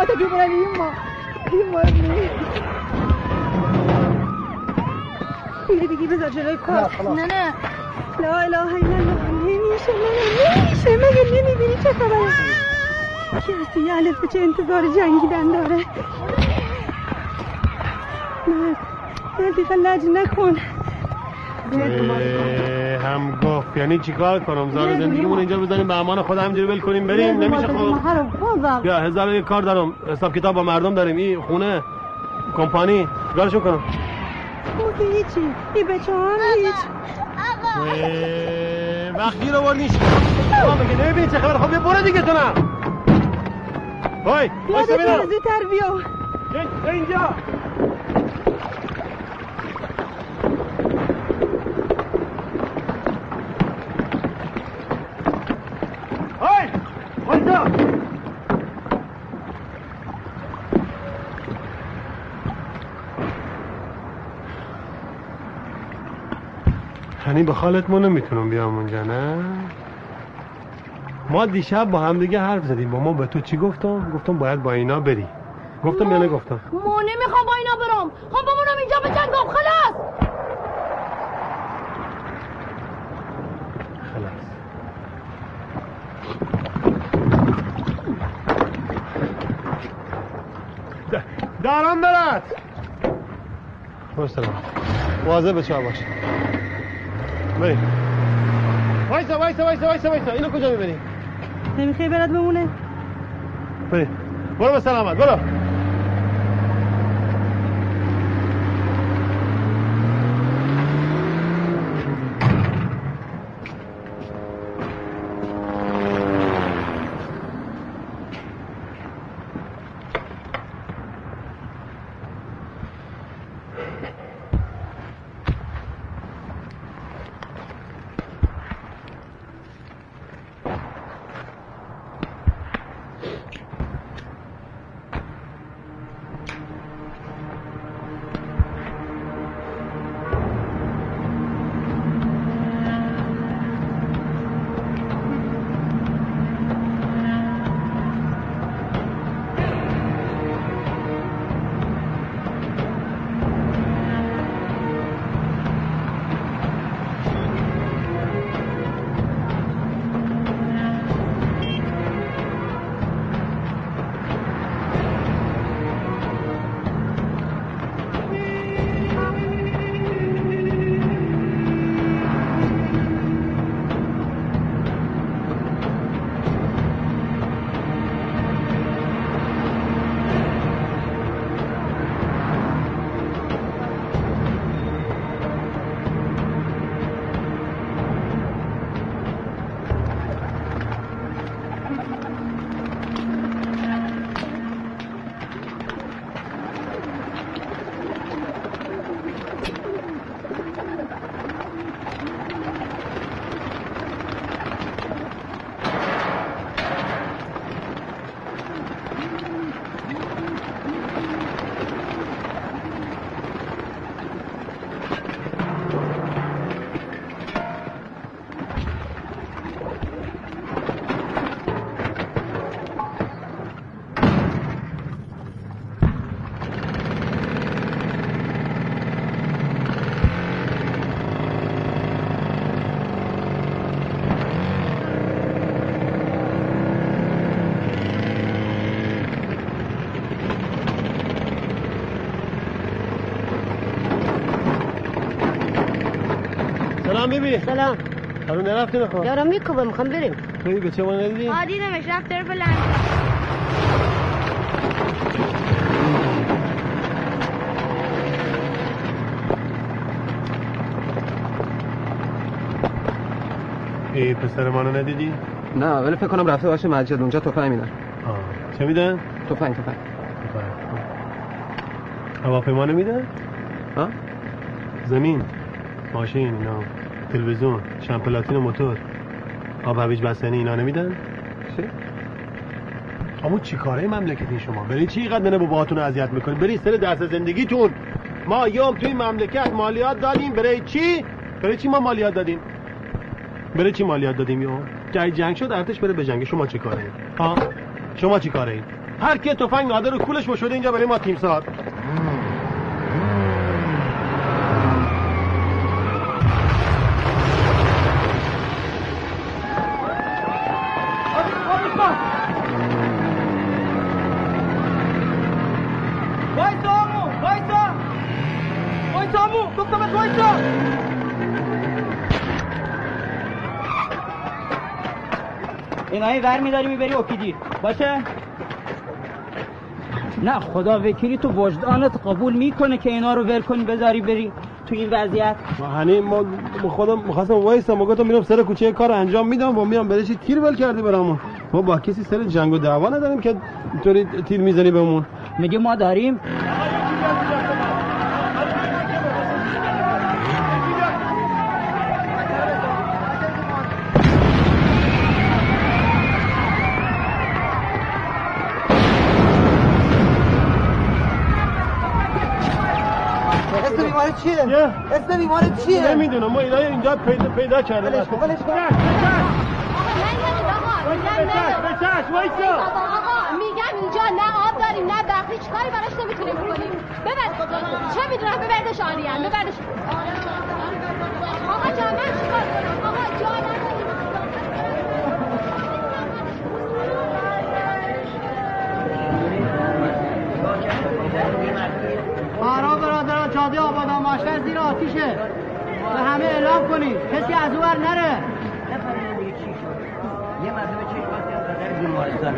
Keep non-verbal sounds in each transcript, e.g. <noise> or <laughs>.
خب تا بیمونن این ما بیمونن میری بگی بذار جلوی کار نه نه لا اله الا الله نمیشه نه نمیشه مگه نمی‌بینی چه خبره کسی یه الف چه انتظار جنگیدن داره مرد مرد لج نکن هم گفت یعنی چیکار کنم؟ زار زندگیمون اینجا بزنیم به امان خود همینجوری ول کنیم بریم. نمیشه خب. بیا هزار یک کار دارم. حساب کتاب با مردم داریم. این خونه کمپانی. کارشو کنم؟ تو هیچی. ای بچه هم هیچ. وقتی رو بردیش بگه نمی‌بینی چه خبر. خب یه برو دیگه تو نه. وای یادت زودتر بیا. اینجا. یعنی به خالت ما نمی‌تونم بیام اونجا نه؟ ما دیشب با هم دیگه حرف زدیم. با ما به تو چی گفتم؟ گفتم باید با اینا بری. گفتم یا نگفتم ما نمی‌خوام با اینا برم. خب بمونم اینجا به جنگم خلاص. خلاص. دارم برد خوش سلام واضح به چه باش. بریم وایسا وایسا وایسا وایسا وایسا. اینو کجا می‌بری؟ نمی‌خوای برد بمونه؟ بریم برو به سلامت برو. سلام بیبی سلام هنو نرفتی نخواه دارم میکوبم می‌خوام بریم توی به چه ما ندیدی؟ آه دیدمش رفت در بلند ای پسر منو ندیدی؟ نه ولی فکر کنم رفته باشه مسجد اونجا تفنگ میدن آه. چه میدن؟ تفنگ تفنگ هواپیما نمیدن؟ ها؟ زمین ماشین اینا تلویزیون شمپلاتین و موتور. آب هویج بستنی اینا نمیدن؟ چی؟ اما چی کاره مملکتی شما؟ برای چی اینقدر با باهاتون اذیت می‌کنید برای سر درس زندگیتون. ما یوم توی مملکت مالیات دادیم. برای چی؟ برای چی ما مالیات دادیم؟ برای چی مالیات دادیم یوم؟ جای جنگ شد ارتش بره به جنگ. شما چه کاره ها؟ شما چی کاره هر کی تفنگ نادر رو کولش با شده اینجا برای ما تیم سار اینایی ور میداری می‌بری اوکیدی باشه؟ نه خدا وکیلی تو وجدانت قبول می‌کنه که اینا رو ول کنی بذاری بری تو این وضعیت. هنی ما ما خودم می‌خواستم وایسا ما گفتم میرم سر کوچه کار انجام میدم. و میام برای چی تیر ول کردی برامون؟ ما با کسی سر جنگ و دعوا نداریم که اینطوری تیر می‌زنی بهمون. میگه ما داریم. چیه؟ یه؟ اسم بیمار چیه؟ نمی‌دونم ما اینا اینجا پیدا پیدا کردیم. ولش کن ولش کن. آقا میگم اینجا نه آب داریم نه برق هیچ کاری براش نمی‌تونیم بکنیم. ببر چه می‌دونم ببردش آریان ببردش آقا جان من چیکار کنم؟ آقا جان جاده آبادان ماشتر زیر آتیشه. به همه اعلام کنید. کسی از اون نره. یه مردم چشم از بیمارستان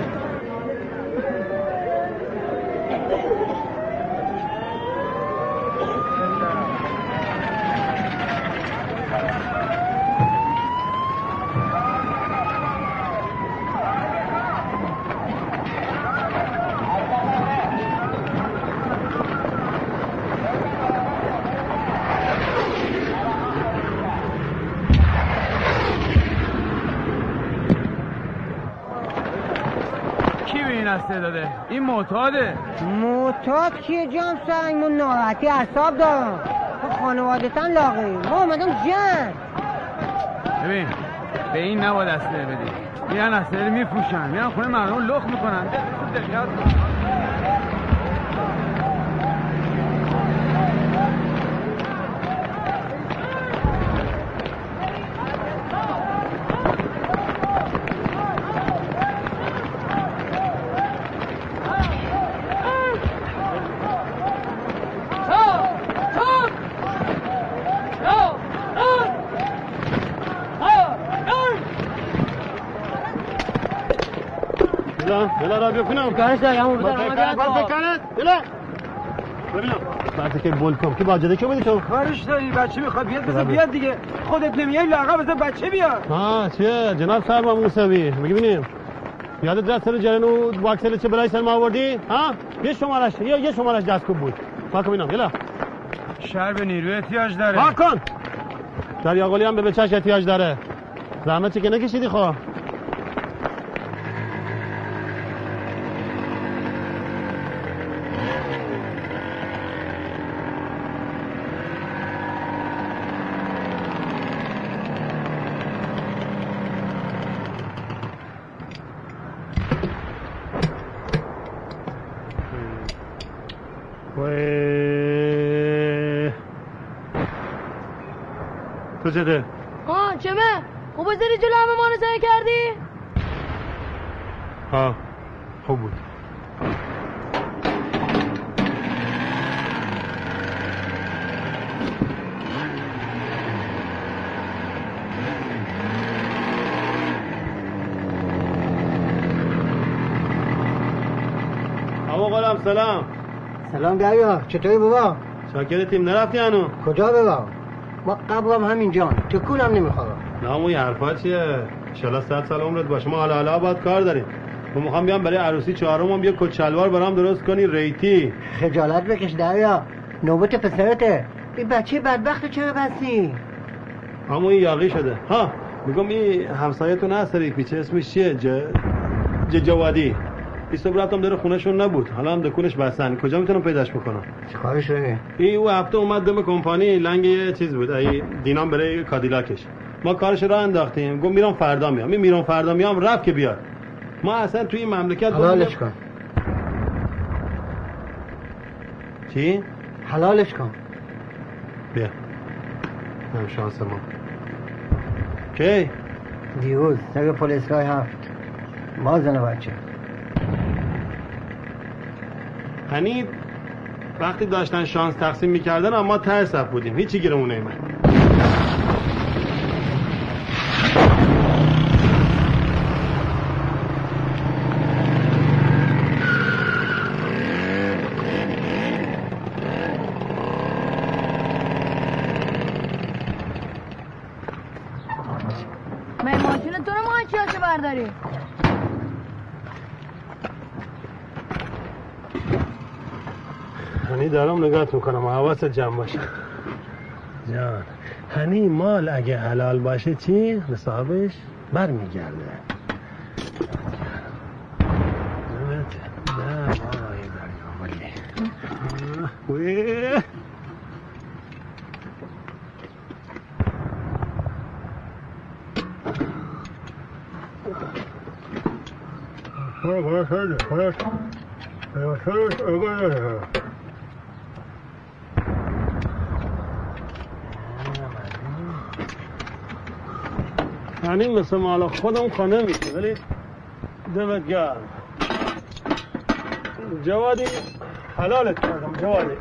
کی به این هسته داده. این معتاده. معتاد کیه جان؟ سنگ من ناراحتی اعصاب دارم. خب خانوادتن لاغی ما اومدم جن ببین به این نباید اسلحه بدی. میرن اسلحه رو میفروشن. میرن خونه مردم لخ می‌کنن بلا بکنه ببینم بعد که بول کن که باجده که بدی تو کارش داری بچه می‌خواد بیاد بذار بیاد دیگه خودت نمیای لاغا بذار بچه بیاد ها چیه جناب سرما موسوی بگی ببینیم یادت رفت سر جرن و واکسل چه بلای سر ما آوردی ها یه شمارش یه یه شمارش دست خوب بود پاک ببینم یلا شهر به نیروی احتیاج داره پاک کن دریاقلی هم به بچهش احتیاج داره زحمت چه که نکشیدی خب چته؟ ها چمه. خب بذاری جلو همه ما رو سعی کردی؟ ها خوب بود. سلام. سلام دریا. چطوری بابا؟ شاکر تیم نرفتی هنو کجا بابا؟ ما قبرم همینجا تکونم نمی‌خوام. نه اون یه حرفا چیه؟ انشالله صد سال عمرت باشه. ما حالا حالا باید کار داریم. ما می‌خوام بیام برای عروسی چهارمم یه کچلوار برام درست کنی ریتی. خجالت بکش دریا. نوبت پسرته. این بچه بدبخت چرا بسی اما این یاقی شده. ها میگم این همسایتون هست سری پیچه اسمش چیه؟ ج... ج... جوادی. بیست رفتم داره خونهشون نبود. حالا هم دکونش بستن. کجا می‌تونم پیداش بکنم؟ چیکارش داری این او هفته اومد دم کمپانی لنگ یه چیز بود. ای دینام برای کادیلاکش. ما کارش رو انداختیم. گفت میرم فردا میام. این میرم فردا میام رفت که بیاد. ما اصلا توی این مملکت حلالش کن. چی؟ حلالش کن. بیا. هم شانس ما. کی؟ دیروز سگ پلیسگاه هفت. بازن بچه. یعنی وقتی داشتن شانس تقسیم می‌کردن اما ته صف بودیم. هیچی گیرمون نیومد من ماشین تو رو ما برداری نگاه می‌کنم حواست جمع باشه جان هنی مال اگه حلال باشه چی؟ به صاحبش برمیگرده نه آقای یعنی مثل مالا خودم خانه میشه ولی دمت گرم. جوادی حلالت کردم جوادی.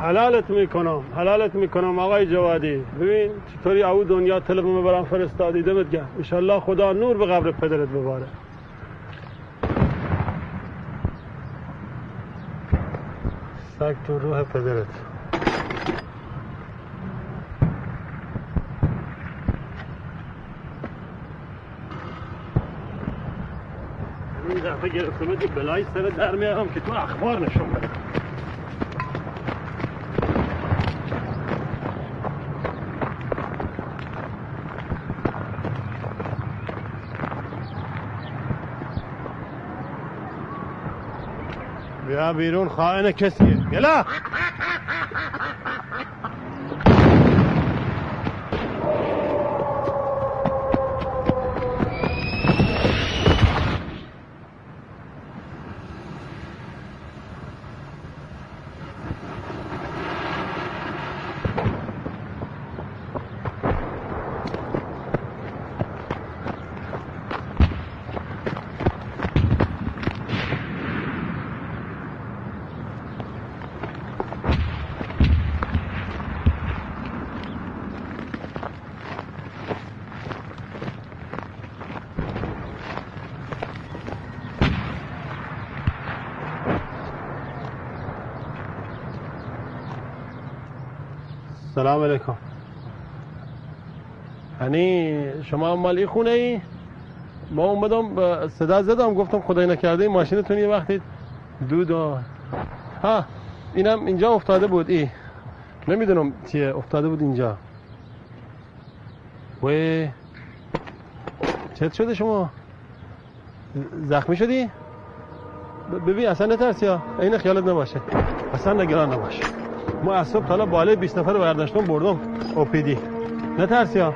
حلالت می‌کنم حلالت می‌کنم آقای جوادی. ببین چطوری او دنیا تلفن برام فرستادی دمت گرم. انشالله خدا نور به قبر پدرت بباره. سگ تو روح پدرت. این دفعه گرفتم که بلای سر در میارم که تو اخبار نشون بده. بیا بیرون خائن کسیه. گلا سلام علیکم. یعنی شما مالی خونه ای؟ ما اومدم صدا زدم گفتم خدای نکرده این ماشینتون یه وقتی دود و ها اینم اینجا افتاده بود ای. نمی‌دونم چیه افتاده بود اینجا. و چت شده شما؟ زخمی شدی؟ ببین اصلا نترسی ها. این خیالت نباشه. اصلا نگران نباش. ما از تا بالای 20 نفر رو برداشتم بردم اوپیدی. نترسی ها؟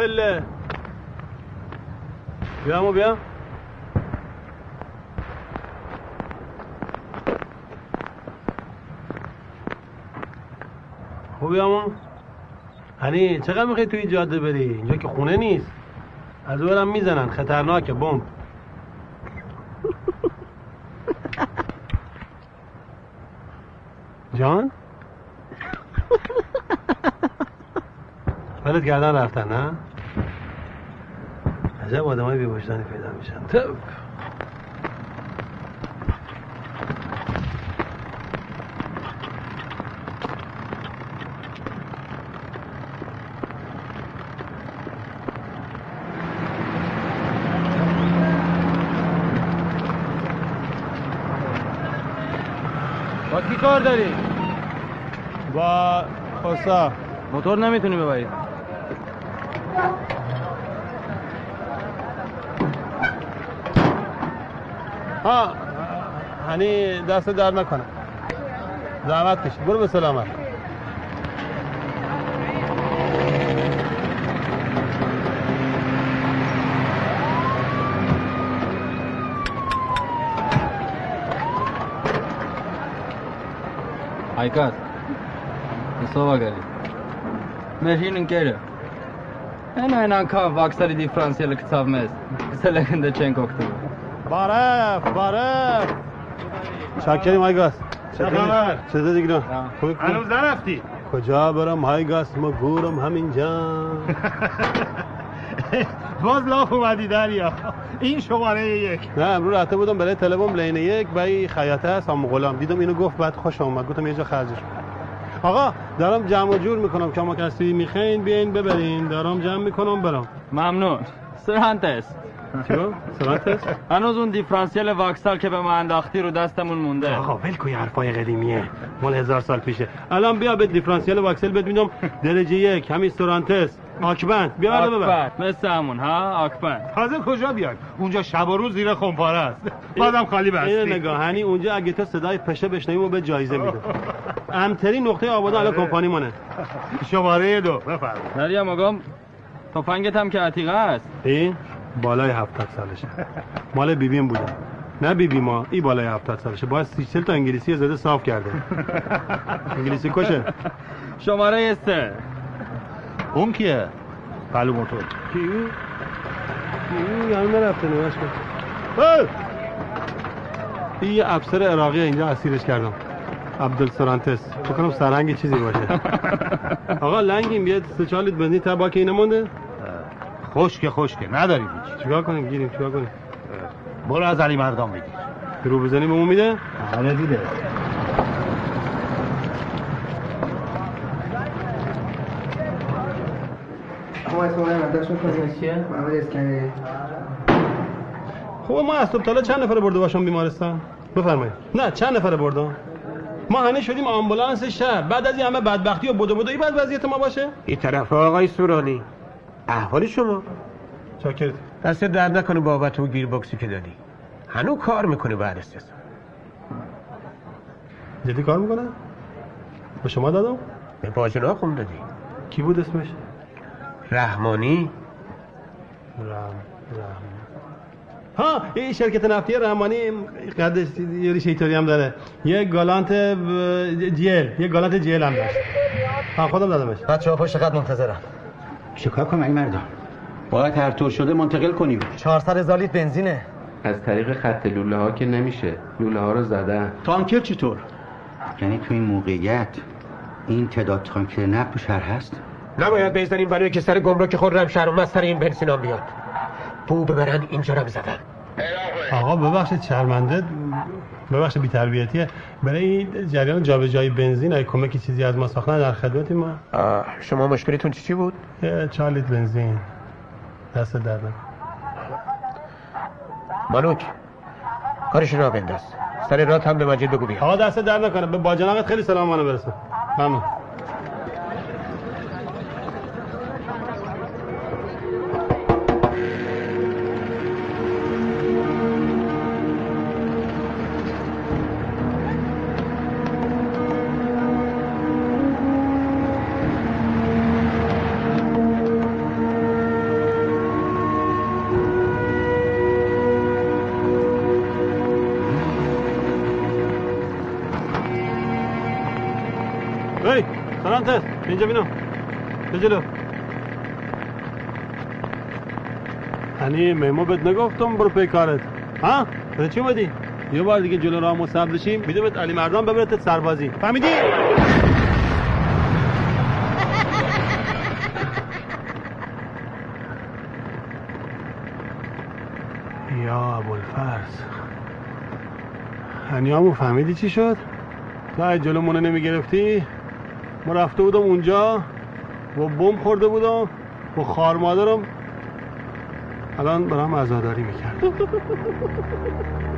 پله. بیا امو بیا. خوبی امو هنی چقدر می‌خوای توی جاده بری؟ اینجا که خونه نیست. از برم می‌زنن. خطرناکه بمب. جان؟ ولت گردن رفتن نه؟ عجب آدم های بیوجدانی پیدا میشن. تب با کی کار داری؟ با خسا. موتور نمی‌تونی ببری. ها هنی دست در نکنه زحمت کشید برو به سلامت Aykaz. Mustafa gari. Meşinin geri. En aynen kan vaksali di Fransiyalı kitabmez. Selekinde çen koktu. بارف بارف شاکریم هایگاس چه خبر؟ چطور دیگران خوبی هنوز نرفتی؟ کجا برم هایگاس ما گورم همینجا باز لاف اومدی دریا این شماره یک نه امرو رفته بودم برای تلفن لین یک و این خیاطه هست هم غلام دیدم اینو گفت بعد خوش اومد گفتم یه جا خرجش آقا دارم جمع و جور می‌کنم. شما کسی می‌خواین بیاین ببرین. دارم جمع می‌کنم برم. ممنون. سرهنتس چیو؟ سرانتس؟ هنوز اون دیفرانسیل واکسال که به ما انداختی رو دستمون مونده. آقا ول کوی حرفای قدیمیه. مال هزار سال پیشه. الان بیا به دیفرانسیل واکسل بهت میدم درجه یک همین سورانتس. آکبند بیا برو ببر. مثل همون ها؟ آکبر تازه کجا بیاد اونجا شب و روز زیر خمپاره است. بازم خالی بستی. نگاه هنی اونجا اگه تو صدای پشه بشنویم و به جایزه میده. امترین نقطه آباده الان کمپانی منه شماره دو بفرم دریا مگم تفنگت هم که عتیقه است. این بالای هفتاد سالشه مال بیبیم بوده. نه بیبی ما این بالای هفتاد سالشه باید سی تا انگلیسی زده صاف کرده. انگلیسی کشه. شماره سه. اون کیه؟ قلو موتور. کیو کیو یعنی نرفته نگاش کن! این یه افسر عراقی اینجا اسیرش کردم. عبدالسرانتس. فکر کنم سرهنگ چیزی باشه. <laughs> آقا لنگیم. بیاد سه چهار لیتر بنزین تا اینه مونده خشکه خشکه نداری هیچ چیکار کنیم؟ گیریم چیکار کنیم؟ برو از علی مردم بگیر. رو بزنی به اون میده؟ بله دیده خب ما از صبح چند نفر برده باشم بیمارستان؟ بفرمایید. نه چند نفر بردم ما همه شدیم آمبولانس شهر. بعد از این همه بدبختی و بدو بدوی بعد وضعیت ما باشه؟ این طرف آقای سورانی. احوال شما. چاکرت. دست درد نکنه بابت اون گیر باکسی که دادی. هنو کار می‌کنه بعد استثنا جدی کار می‌کنه؟ به شما دادم؟ به باجنا خون دادی. کی بود اسمش؟ رحمانی. رحم رحم. ها این شرکت نفتی رحمانی قدش یه ریشه ایتالی هم داره. یه گالانت جیل. یه گالانت جیل هم داشت. ها خودم دادمش. بچه ها پشت خط منتظرم. چیکار کنم این مردم؟ باید هر طور شده منتقل کنیم. 400 هزار لیتر بنزینه. از طریق خط لوله ها که نمیشه. لوله ها رو زدن. تانکر چطور؟ یعنی تو این موقعیت این تعداد تانکر نفت تو شهر هست؟ نباید بزنیم برای که سر گمرک خود رم شهر اومد سر این بنزینام بیاد. بو ببرن اینجا رو زدن. آقا ببخشید شرمنده. ببخشید بی‌تربیتیه. برای این جریان جابجایی بنزین اگه کمکی چیزی از ما ساختن در خدمتی ما. شما مشکلتون چی بود؟ چهار لیتر بنزین. دست در نکن. مانوک کارش را بنداز. سر رات هم به مجید بگو بیا. آقا دست در نکنه. به باجناقت خیلی سلام منو برسون. ممنون. اینجا بینم به جلو. هنی میمو بهت نگفتم برو پی کارت. ها؟ برای چی اومدی؟ یه بار دیگه جلو راه مصب بشیم میده بهت علی مردان ببرتت سربازی. فهمیدی؟ یا ابوالفرز هنیامو فهمیدی چی شد؟ تو جلو مونه نمی‌گرفتی؟ ما رفته بودم اونجا با بم خورده بودم با خار مادرم. الان برام عزاداری می‌کرد <laughs>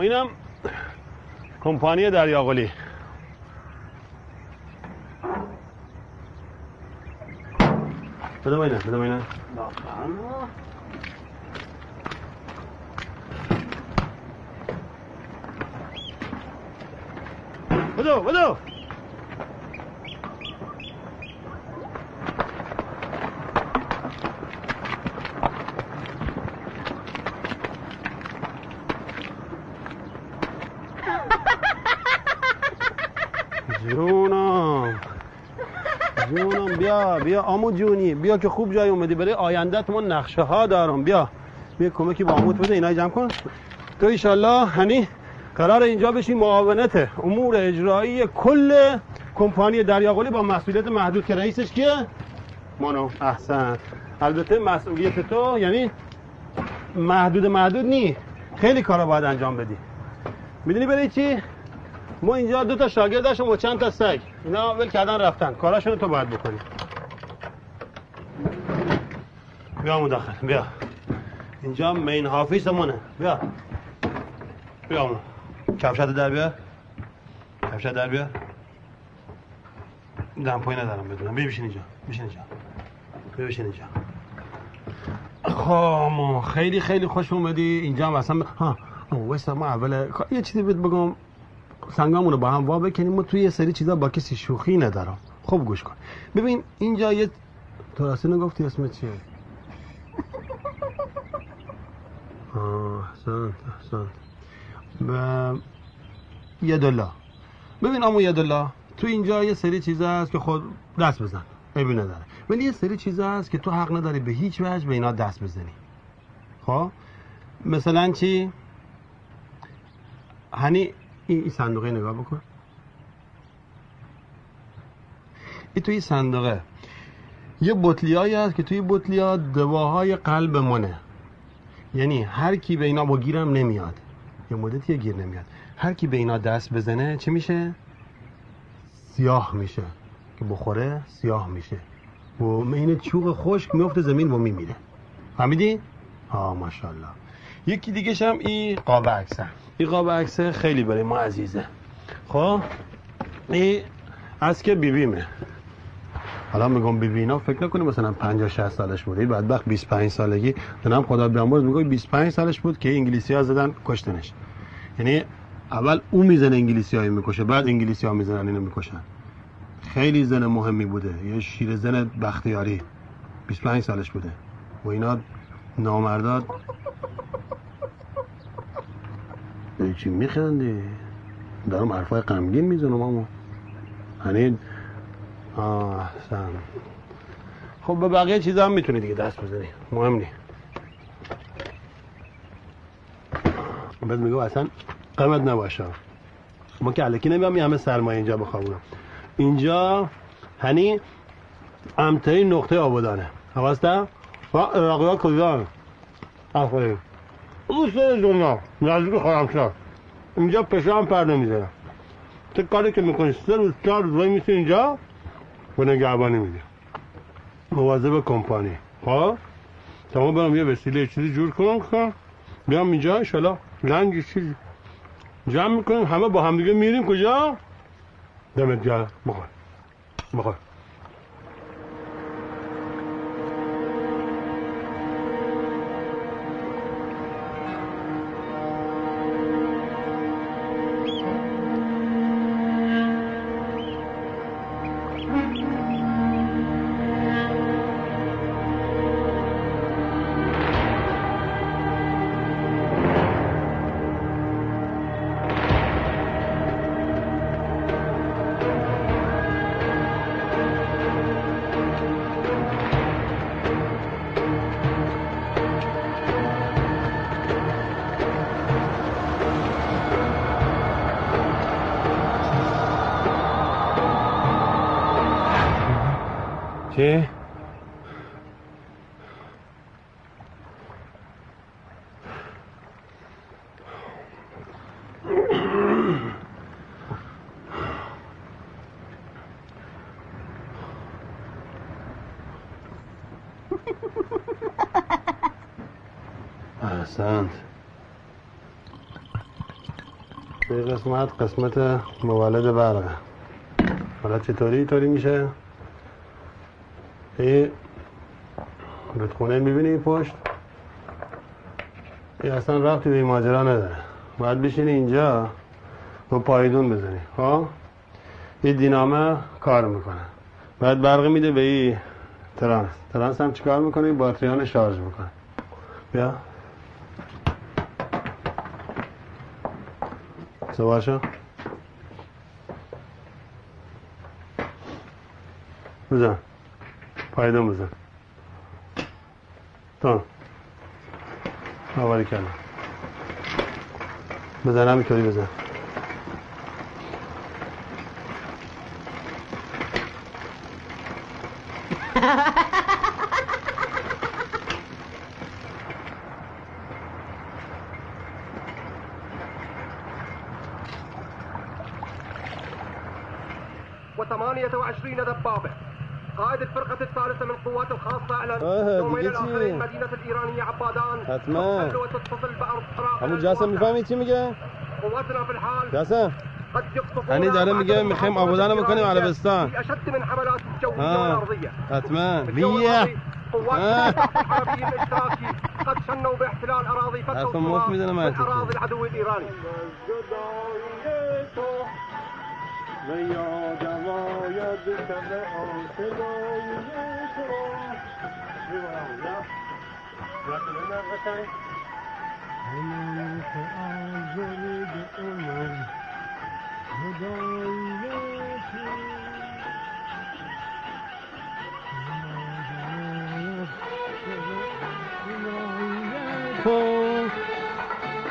اینم کمپانی دریاقلی. بده بینه بده بینه بدو بدو جونم. جونم بیا بیا. آمو جونی بیا که خوب جای اومدی. برای آیندت ما نقشه ها دارم. بیا. بیا کمکی با آموت بده اینا جمع کن. تو ایشالله هنی قرار اینجا بشی معاونت امور اجرایی کل کمپانی دریاقلی با مسئولیت محدود که رئیسش کیه؟ مانو. احسن. البته مسئولیت تو یعنی محدود محدود نی. خیلی کارا باید انجام بدی. می‌دونی برای چی؟ ما اینجا دو تا شاگرد داشتم و چند تا سگ. اینا ول کردن رفتن. کاراشونو تو باید بکنی. بیا مداخل بیا. اینجا مین حافظمونه بیا. بیا امو کفشت در بیار. کفشت در بیار. دمپایی ندارم بدونم. بیا بشین اینجا. بشین اینجا. بیا بشین اینجا. خامو خیلی خیلی خوش اومدی. اینجا هم اصلا ها. واسه ما اول یه چیزی بهت بگم. سنگامونو با هم وا بکنیم و توی یه سری چیزا با کسی شوخی ندارم. خوب گوش کن. ببین اینجا یه تو راستی نگفتی اسمت چیه؟ <laughs> احسنت احسنت و یدالله ببین امو یدالله تو اینجا یه سری چیزا هست که خود دست بزن. عیبی نداره. ولی یه سری چیزا هست که تو حق نداری به هیچ وجه به اینا دست بزنی. خب؟ مثلا چی؟ هنی این صندوقه نگاه بکن. این توی صندوقه. یه بطلیایی هست که توی بطلیا دواهای قلب منه. یعنی هر کی به اینا با گیرم نمیاد. یه مدتی گیر نمیاد. هر کی به اینا دست بزنه چه میشه؟ سیاه میشه. که بخوره سیاه میشه. و این چوق خشک میفته زمین و میمیره. فهمیدی؟ آه ماشاءالله. یکی دیگه هم این قاب عکسه. این قاب عکسه خیلی برای ما عزیزه. خب؟ این از که بیبیمه. حالا میگم بیبینا فکر نکنی مثلا 50 60 سالش بود. این بدبخت 25 سالگی. دونم خدا بیامرز میگه 25 سالش بود که انگلیسی ها زدن کشتنش. یعنی اول او می‌زنه انگلیسی های می‌کشه بعد انگلیسی ها می‌زنن اینو می‌کشن. خیلی زن مهمی بوده. یه شیر زن بختیاری. 25 سالش بوده. و اینا نامرداد چی میخندی؟ دارم حرفای غمگین می‌زنم اما هنین آه احسن خب به بقیه چیزا هم می‌تونی دیگه دست بزنی. مهم نی. بعد میگو اصلا قیمت نباشه. ما که علکی نمیام همه سرمایه اینجا بخوابونم. اینجا هنی امترین نقطه آبادانه. حواسته و ها کجا؟ آفرین روز دنیا نزدیک خرمشار اینجا پشه هم پر نمی‌زنم تو کاری که می‌کنی سه روز چهار روز میسی اینجا و نگهبانی میده مواظب کمپانی خب تمام برم یه وسیله چیزی جور کنم کنم بیام اینجا انشالله لنگ چیزی جمع می‌کنیم همه با همدیگه میریم کجا دمت گرم بخور بخور قسمت قسمت مولد برقه حالا چطوری؟ طوری میشه؟ این رودخونه می‌بینی پشت؟ این اصلا رفتی به این ماجرا نداره. باید بشینی اینجا با پایدون بزنی خب؟ این دینامه کار می‌کنه. بعد برقی میده به این ترانس. ترانس هم چیکار می‌کنه؟ این باتریان شارژ می‌کنه. بیا. سوار شو. بزن. پایدون بزن. تا. آواری کردم. بزن همینطوری بزن. وثمانية <laughs> حتما. همون جاسم می‌فهمی چی میگه؟ يقصفون هنی داره میگه می‌خوایم آبادان بکنیم عربستان. من حتما. الاتحاد العربي الاشتراكي قد شنوا باحتلال اراضي فتح حرف مفت می‌زنه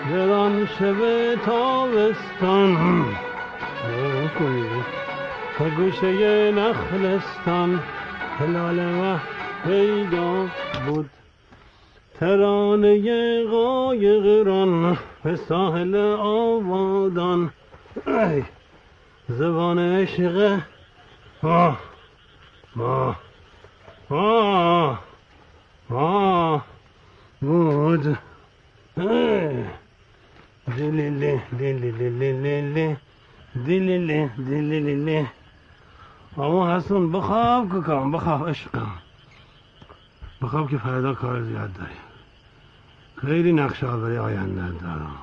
گران شب تابستان. تا گوشه نخلستان هلال و پیدا بود ترانه قایق ران به ساحل آبادان ای زبان عشق. ما ما ما ما بود. ای. دلیله دلیله دلیله دلیله اما حسن بخواب که کام بخواب عشقم. بخواب که فردا کار زیاد داریم خیلی نقشه برای آینده دارم.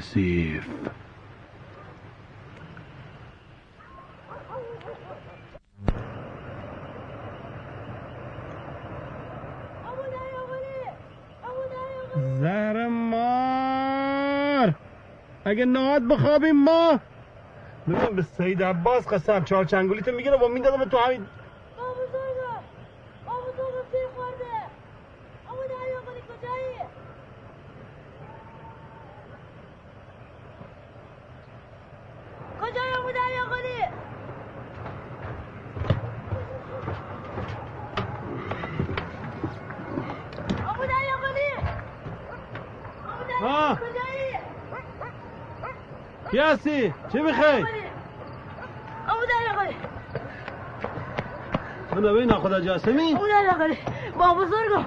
کثیف زهر مار. اگه نهاد بخوابیم ما. ببین به سید عباس قسم چهار چنگولیتو می‌گیره و می‌دادم تو همین کجای ابو دریا قلی ابو دریا قلی ها کجایی هستی؟ چی می‌خوای؟ ابو دریا قلی من ببین ناخدا جاسمی ابو دریا قلی با بزرگم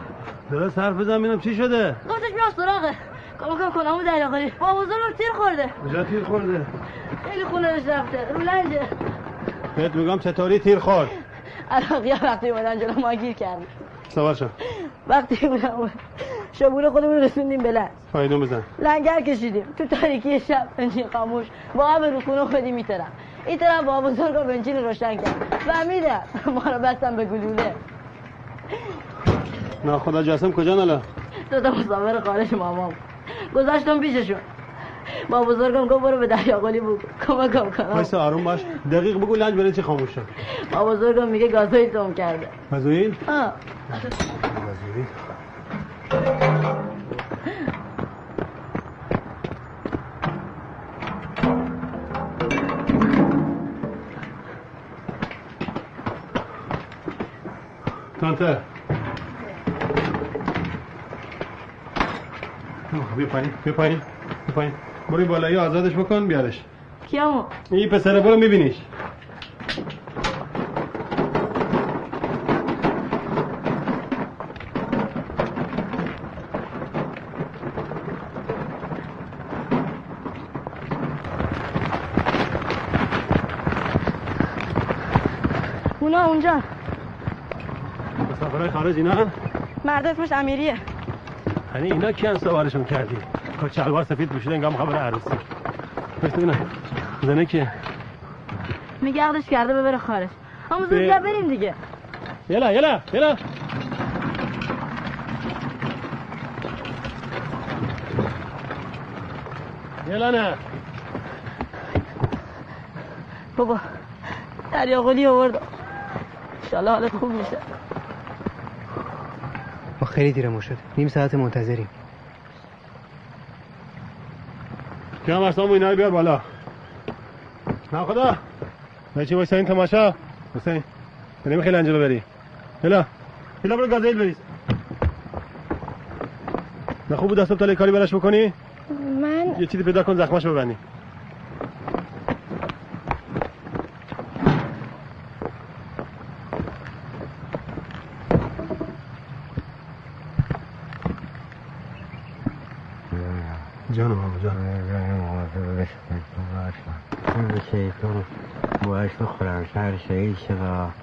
درست حرف بزن ببینم چی شده؟ گفتش میاد سراغه کمکم کن ابو دریا قلی با بزرگم تیر خورده. کجا تیر خورده؟ خیلی خونه رفته. رو لنجه. بهت میگم چطوری تیر خورد؟ عراقی وقتی اومدن جلو ما گیر کردن. سوار شو. وقتی بودم شبونه خودمون رسوندیم به لنج فایدون بزن. لنگر کشیدیم. تو تاریکی شب بنزین خاموش. با آب رکونو خودی میترم. این طرف با بزرگ و بنزین روشن کرد. فهمیدم ما رو بستم به گلوله. ناخدا جاسم کجا نلا دو تا مسافر خارج مامام گذاشتم پیششون. با بزرگم گفت برو به دریا قلی بگو. کمکم کنم. وایسا آروم باش. دقیق بگو لنج برای چی خاموش شد؟ با بزرگم میگه گازوئیل توم کرده. مزویل آه. مزویل تانته بیا پایین بیا پایین بیا پایین. برو این بالایی آزادش بکن بیارش. کیامو؟ این پسره برو میبینیش اونا اونجا خارج اینا؟ مرد اسمش امیریه. یعنی اینا کی سوارشون کردی؟ کت شلوار سفید پوشیده انگام خبر عروسی. بس ببینم زنه که میگه عقدش کرده ببره خارج. به- زودتر بریم دیگه. یلا یلا یلا. یلا نه. بابا دریا قلی آورد انشالله حالت خوب میشه. خیلی دیرمون شد. نیم ساعت منتظریم. کیا مرسام اینا رو بیار بالا. نه خدا. بچه وایسا این تماشا. حسین. بریم خیلی انجلو بری. یلا یلا برو گازیل بریز. نه خوب بود دست تاله کاری براش بکنی؟ من یه چیزی پیدا کن زخمش ببندی جانم بابا جانم شیطان باعث بخورم شهر شهید شد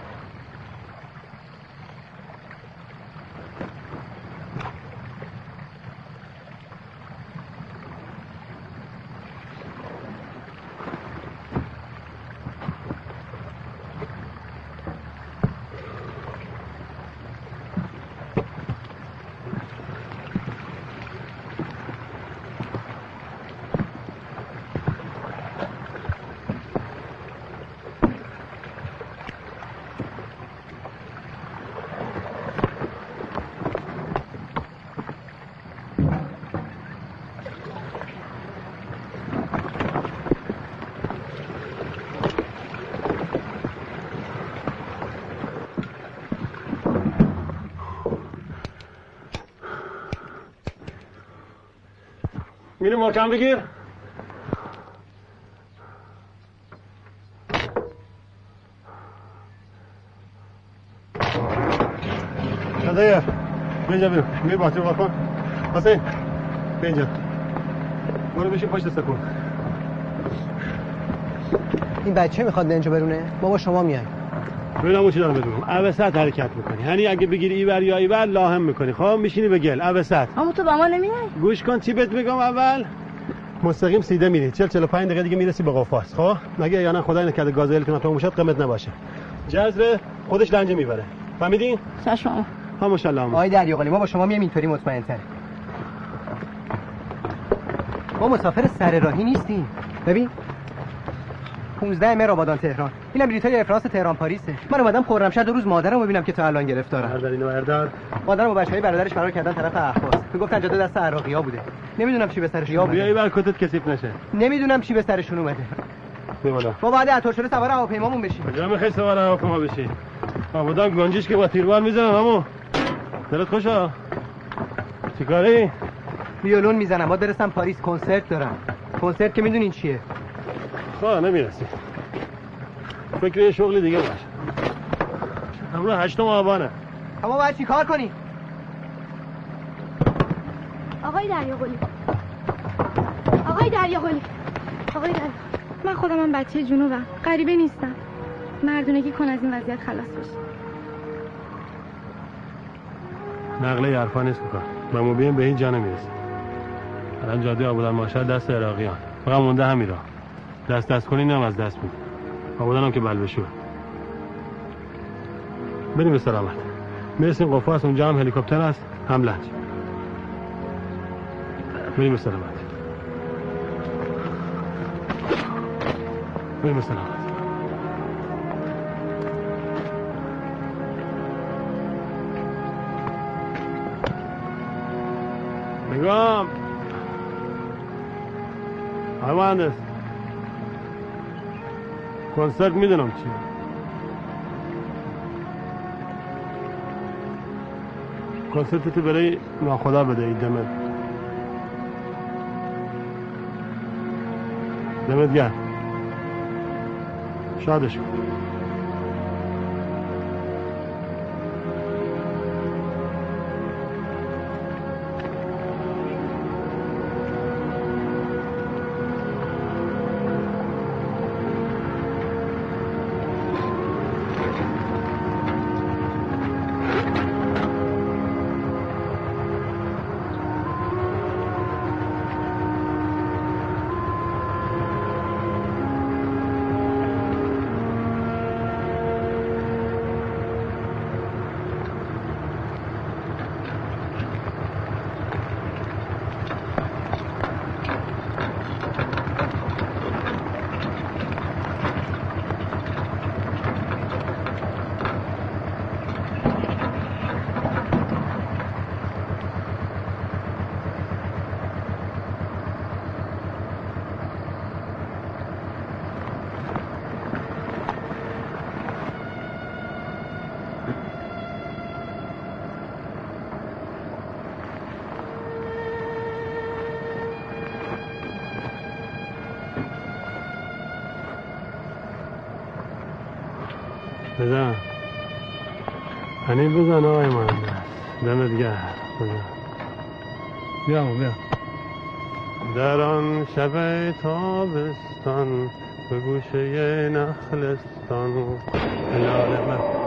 میری محکم بگیر. خدایا بینجا بیرو بیر باتری رو کن حسین بینجا برو بشین پشت سکون. این بچه می‌خواد لنجو برونه؟ بابا شما میای. ببینم چی دارم بدونم اوسط حرکت می‌کنی یعنی اگه بگیری ایور یا ایور لاهم می‌کنی. خب میشینی به گل. اوسط. اما تو با ما نمیای؟ گوش کن چی بهت میگم اول؟ مستقیم سیده میری. 40 45 دقیقه دیگه می‌رسی به قفاس. خب؟ مگه یا نه خدای نکرده گازل که ناتو موشد قیمت نباشه. جذر خودش لنجه می‌بره. فهمیدین چشم ها ماشاءالله. آقای دریاقلی ما با شما میام اینطوری مطمئن تر ما مسافر سر راهی نیستیم. ببین 15 مهر آبادان تهران. اینم بلیطای افراس تهران پاریسه. من اومدم خرمشهر دو روز مادرم ببینم که تا الان گرفتارم بردار اینو بردار مادرم با بچهای برادرش فرار کردن طرف اهواز تو گفتن جاده دست عراقی‌ها بوده. نمی‌دونم چی به سرش اومده. ایور کتت کثیف نشه. نمی‌دونم چی به سرشون اومده. بیا ما بعد عطار شده سوار هواپیمامون بشیم. کجا می‌خوای سوار هواپیما بشی؟ آبادان گنجیش که با تیربار می‌زنن همو دلت خوشا؟ چیکاری ویولون می‌زنم. ما برسم پاریس کنسرت دارم. کنسرت که می‌دونین چیه؟ خواه نمی‌رسی. فکر یه شغل دیگه باش امروز هشتم آبانه اما باید چی کار کنی؟ آقای دریاقلی آقای دریاقلی آقای دریا. من خودم هم بچه جنوبم. غریبه نیستم. مردونگی کن از این وضعیت خلاص بشی نقله حرفا نیست بکن و مبین به این جا نمی‌رسی الان جاده آبادان ماشر دست عراقیان. فقط مونده همین راه. دست دست کنی نم از دست میده آبادان هم که بلبشوه بریم به سلامت می‌رسیم قفاس اونجا هم هلیکوپتر هست هم لنج. بریم به سلامت بریم به سلامت نگام آقای مهندس. کنسرت می‌دونم چیه کنسرت تو برای ناخدا بده ای دمت. دمت گرم. شادش کن. هنی بزن آقای مهندس. دمت گرم. بیا بیا. در آن شب تابستان به گوشه نخلستان. هلال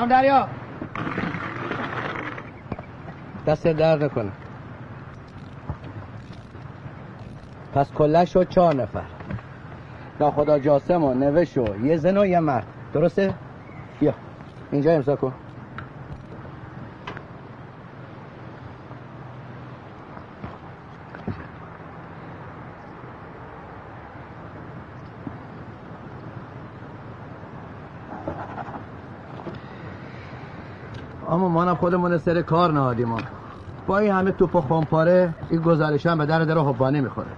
سلام دریا. دست درد نکنه. پس کلا شد چهار نفر. ناخدا جاسم و نوش و یه زن و یه مرد. درسته؟ بیا. اینجا امضا کن. خودمون سر کار نهادیم با این همه توپ و خمپاره این گزارش هم به در در حبانه می‌خوره.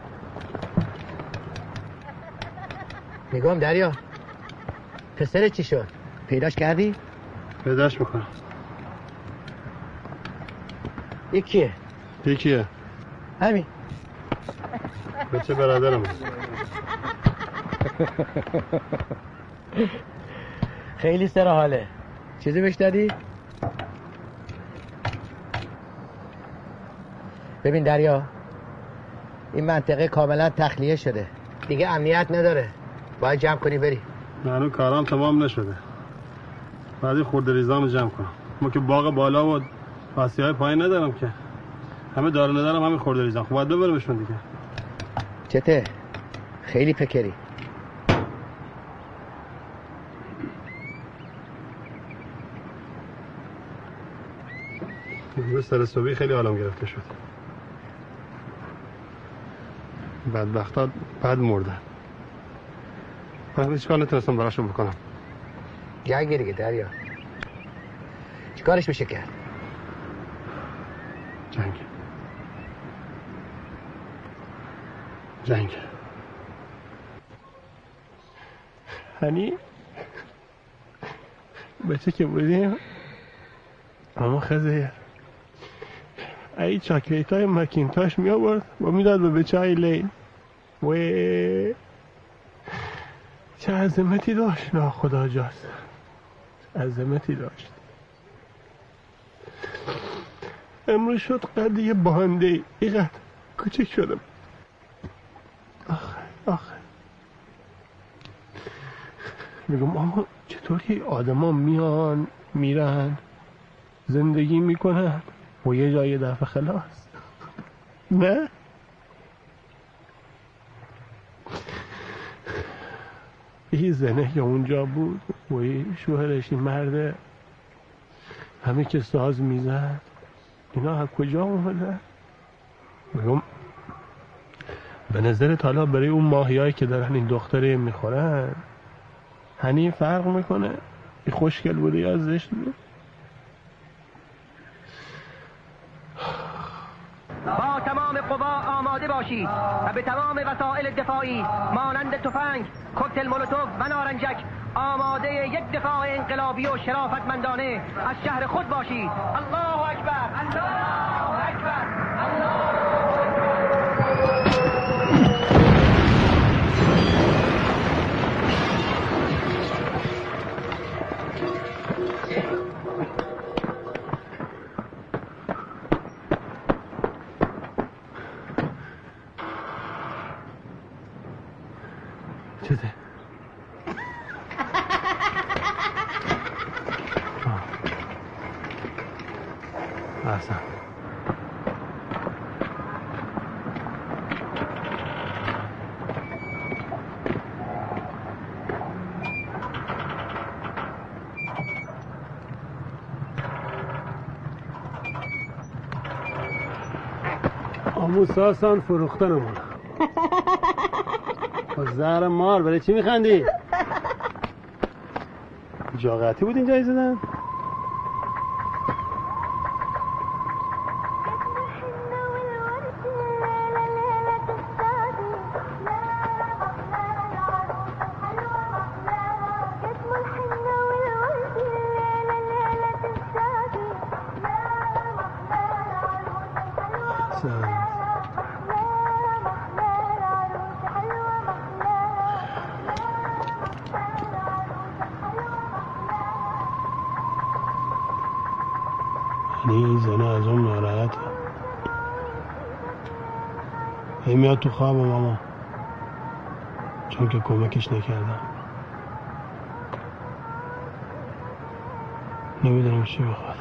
نگام دریا. پسر چی شد؟ پیداش کردی؟ پیداش می‌کنم. یکیه یکیه همین. بچه برادرم خیلی سر حاله. چیزی بهش دادی؟ ببین دریا این منطقه کاملا تخلیه شده. دیگه امنیت نداره. باید جمع کنی بری. هنو کارام تمام نشده. بعدی خورد ریزام جمع کنم. ما که باغ بالا و پاسی های پایین ندارم که. همه دار ندارم همه خورد ریزام خب باید ببرمشون دیگه. چته؟ خیلی فکری امروز سر صبحی خیلی حالم گرفته شد. بدبختا بد مردن من هیچ کار نتونستم براشون بکنم؟ جنگ دیگه دریا. چیکارش میشه کرد؟ جنگ. جنگ. هنی؟ بچه که بودیم؟ اما خزه ای چاکلیت های مکینتاش می آورد و می‌داد به بچه های لیل و چه عظمتی داشت. نه خدا جاست عظمتی داشت. امروز شد قد یه بانده اینقدر کوچک شدم. آخه آخه. میگم اما چطوری آدما میان میرن زندگی می‌کنن؟ و یه جای دفعه خلاص. نه؟ این زنه یا اونجا بود و این شوهرش این مرده همه که ساز می‌زد. اینا از کجا اومده میگم به نظر حالا برای اون ماهیایی که دارن این دختره می‌خورن هنی فرق می‌کنه؟ خوشگل بوده یا زشت بوده با تمام قوا آماده باشید و به تمام وسایل دفاعی مانند تفنگ کوکتل مولوتوف و نارنجک آماده یک دفاع انقلابی و شرافتمندانه از شهر خود باشید. الله اکبر. الله اکبر چته احسن آموساسان فروختنمون <laughs> با زهر مار برای چی میخندی؟ جاقتی بود اینجا زدن؟ تو خواب ماما چون که کمکش نکردم. نمی‌دونم چی می‌خواد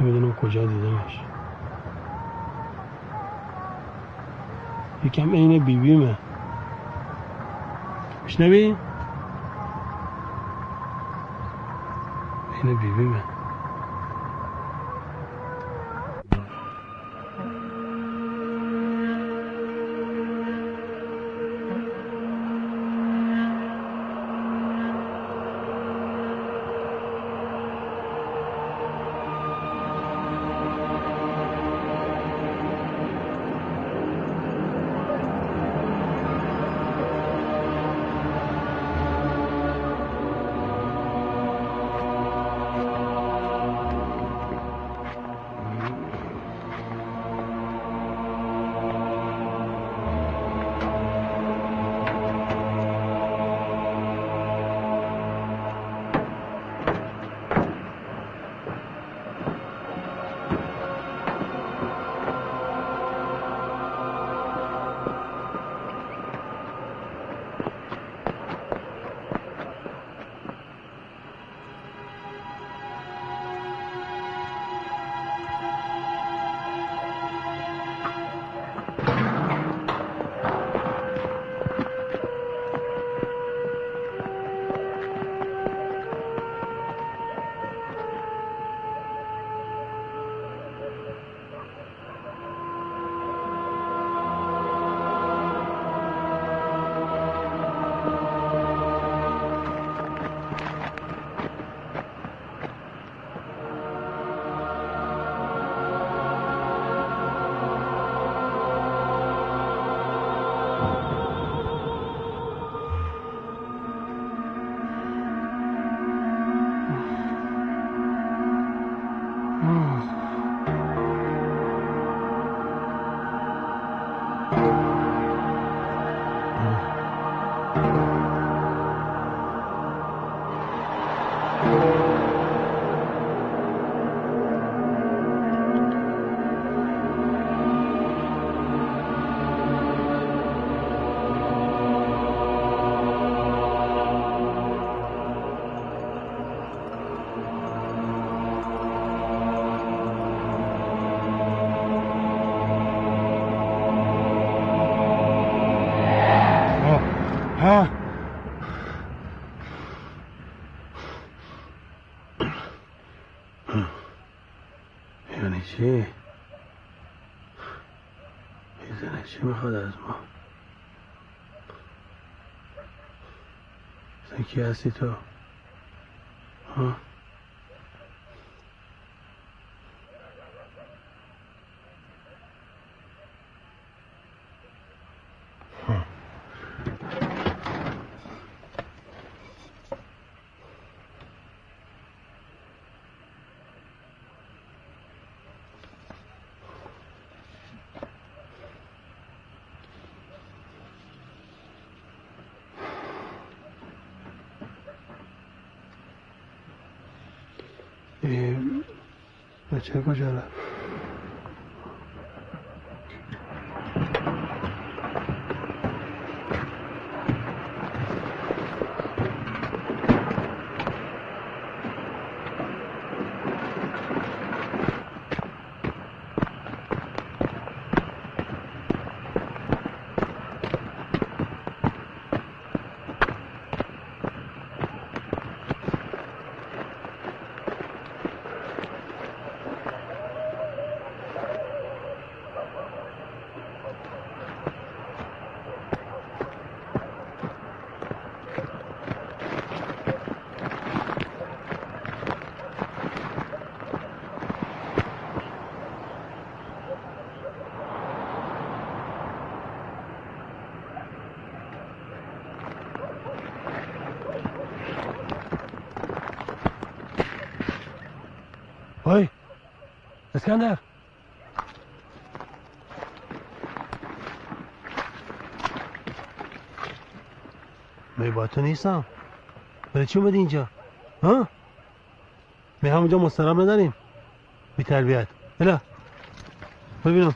نمی‌دونم کجا دیدمش. یکم عین بیبیمه. میشنوی؟ عین بیبیمه. کی هستی تو؟ ها؟ این بچه کجا رفت وای اسکندر. می با تو نیستم. برای چی اومدی اینجا؟ ها؟ می همونجا مسترم نداریم. بی تربیت. بلا. ببینم.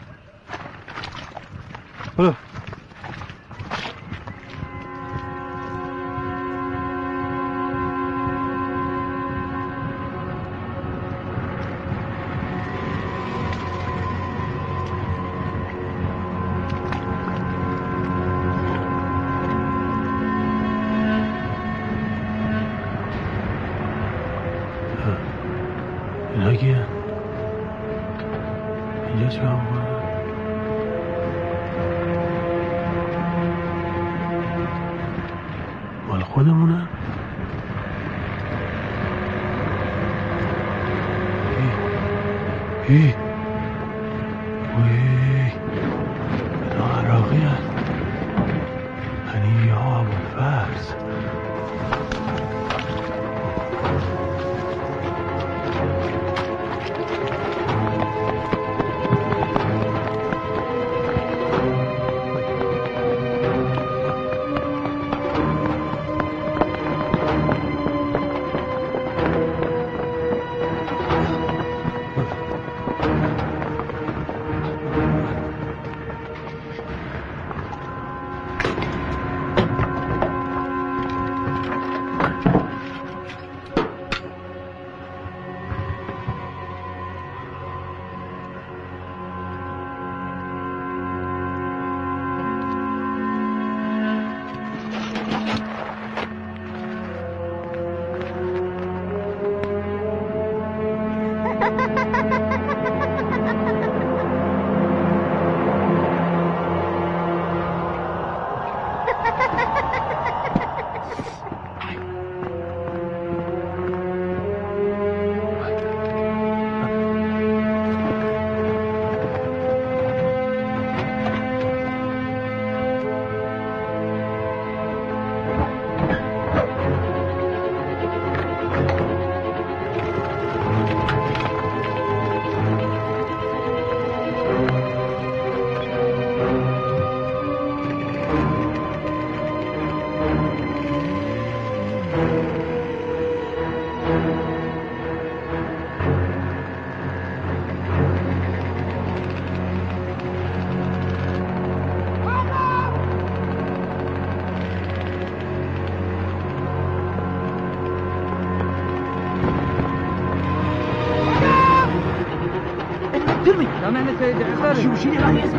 سيد شو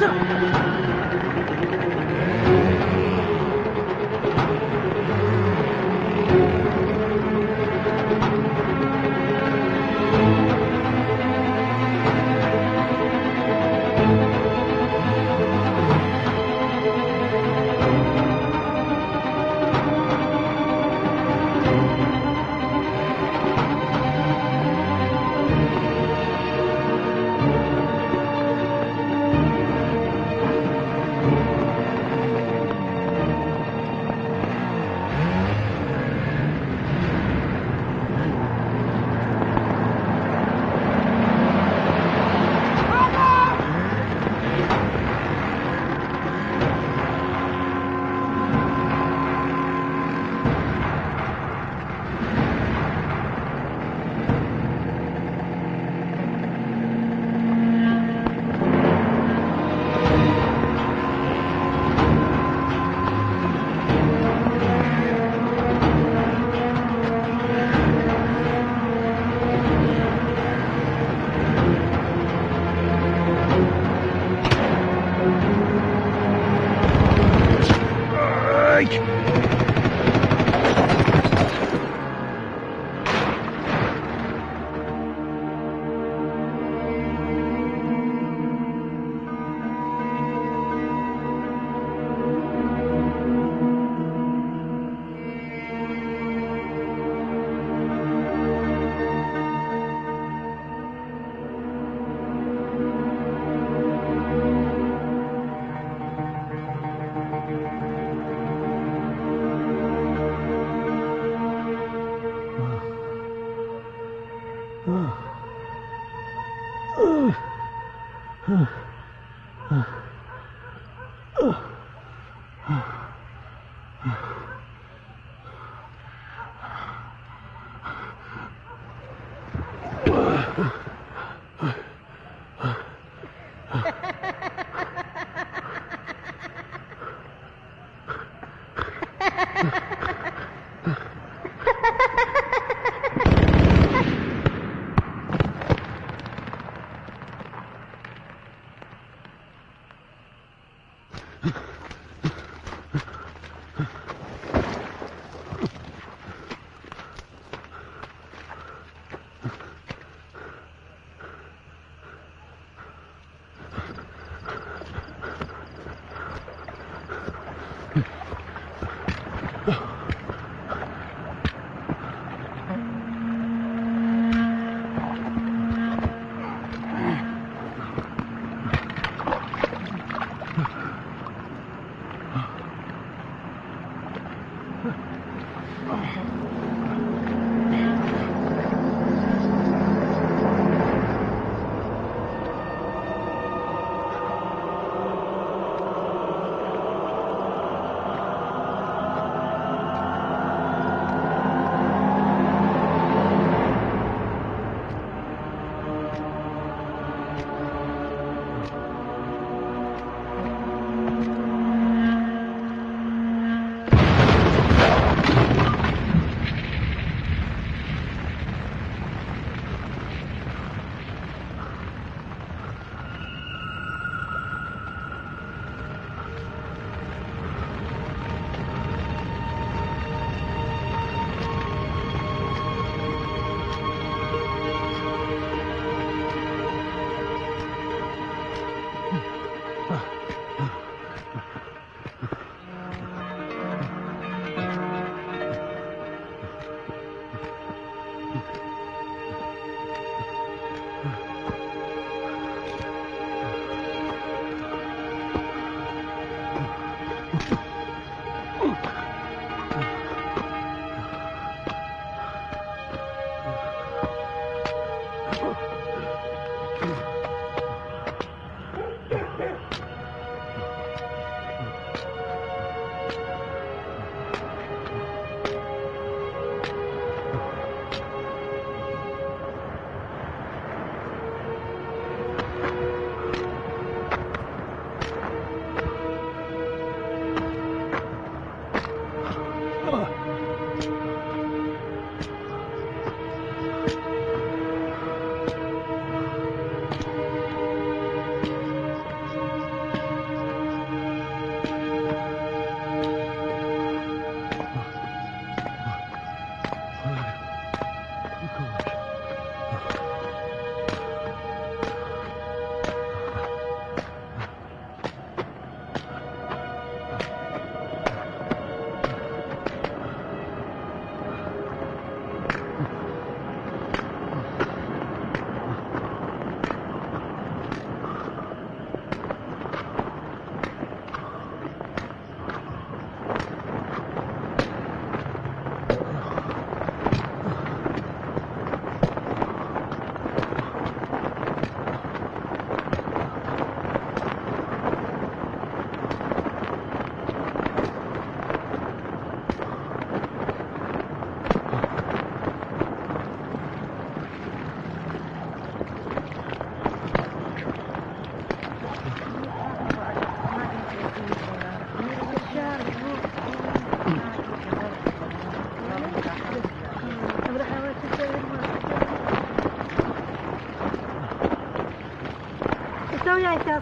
شو اللي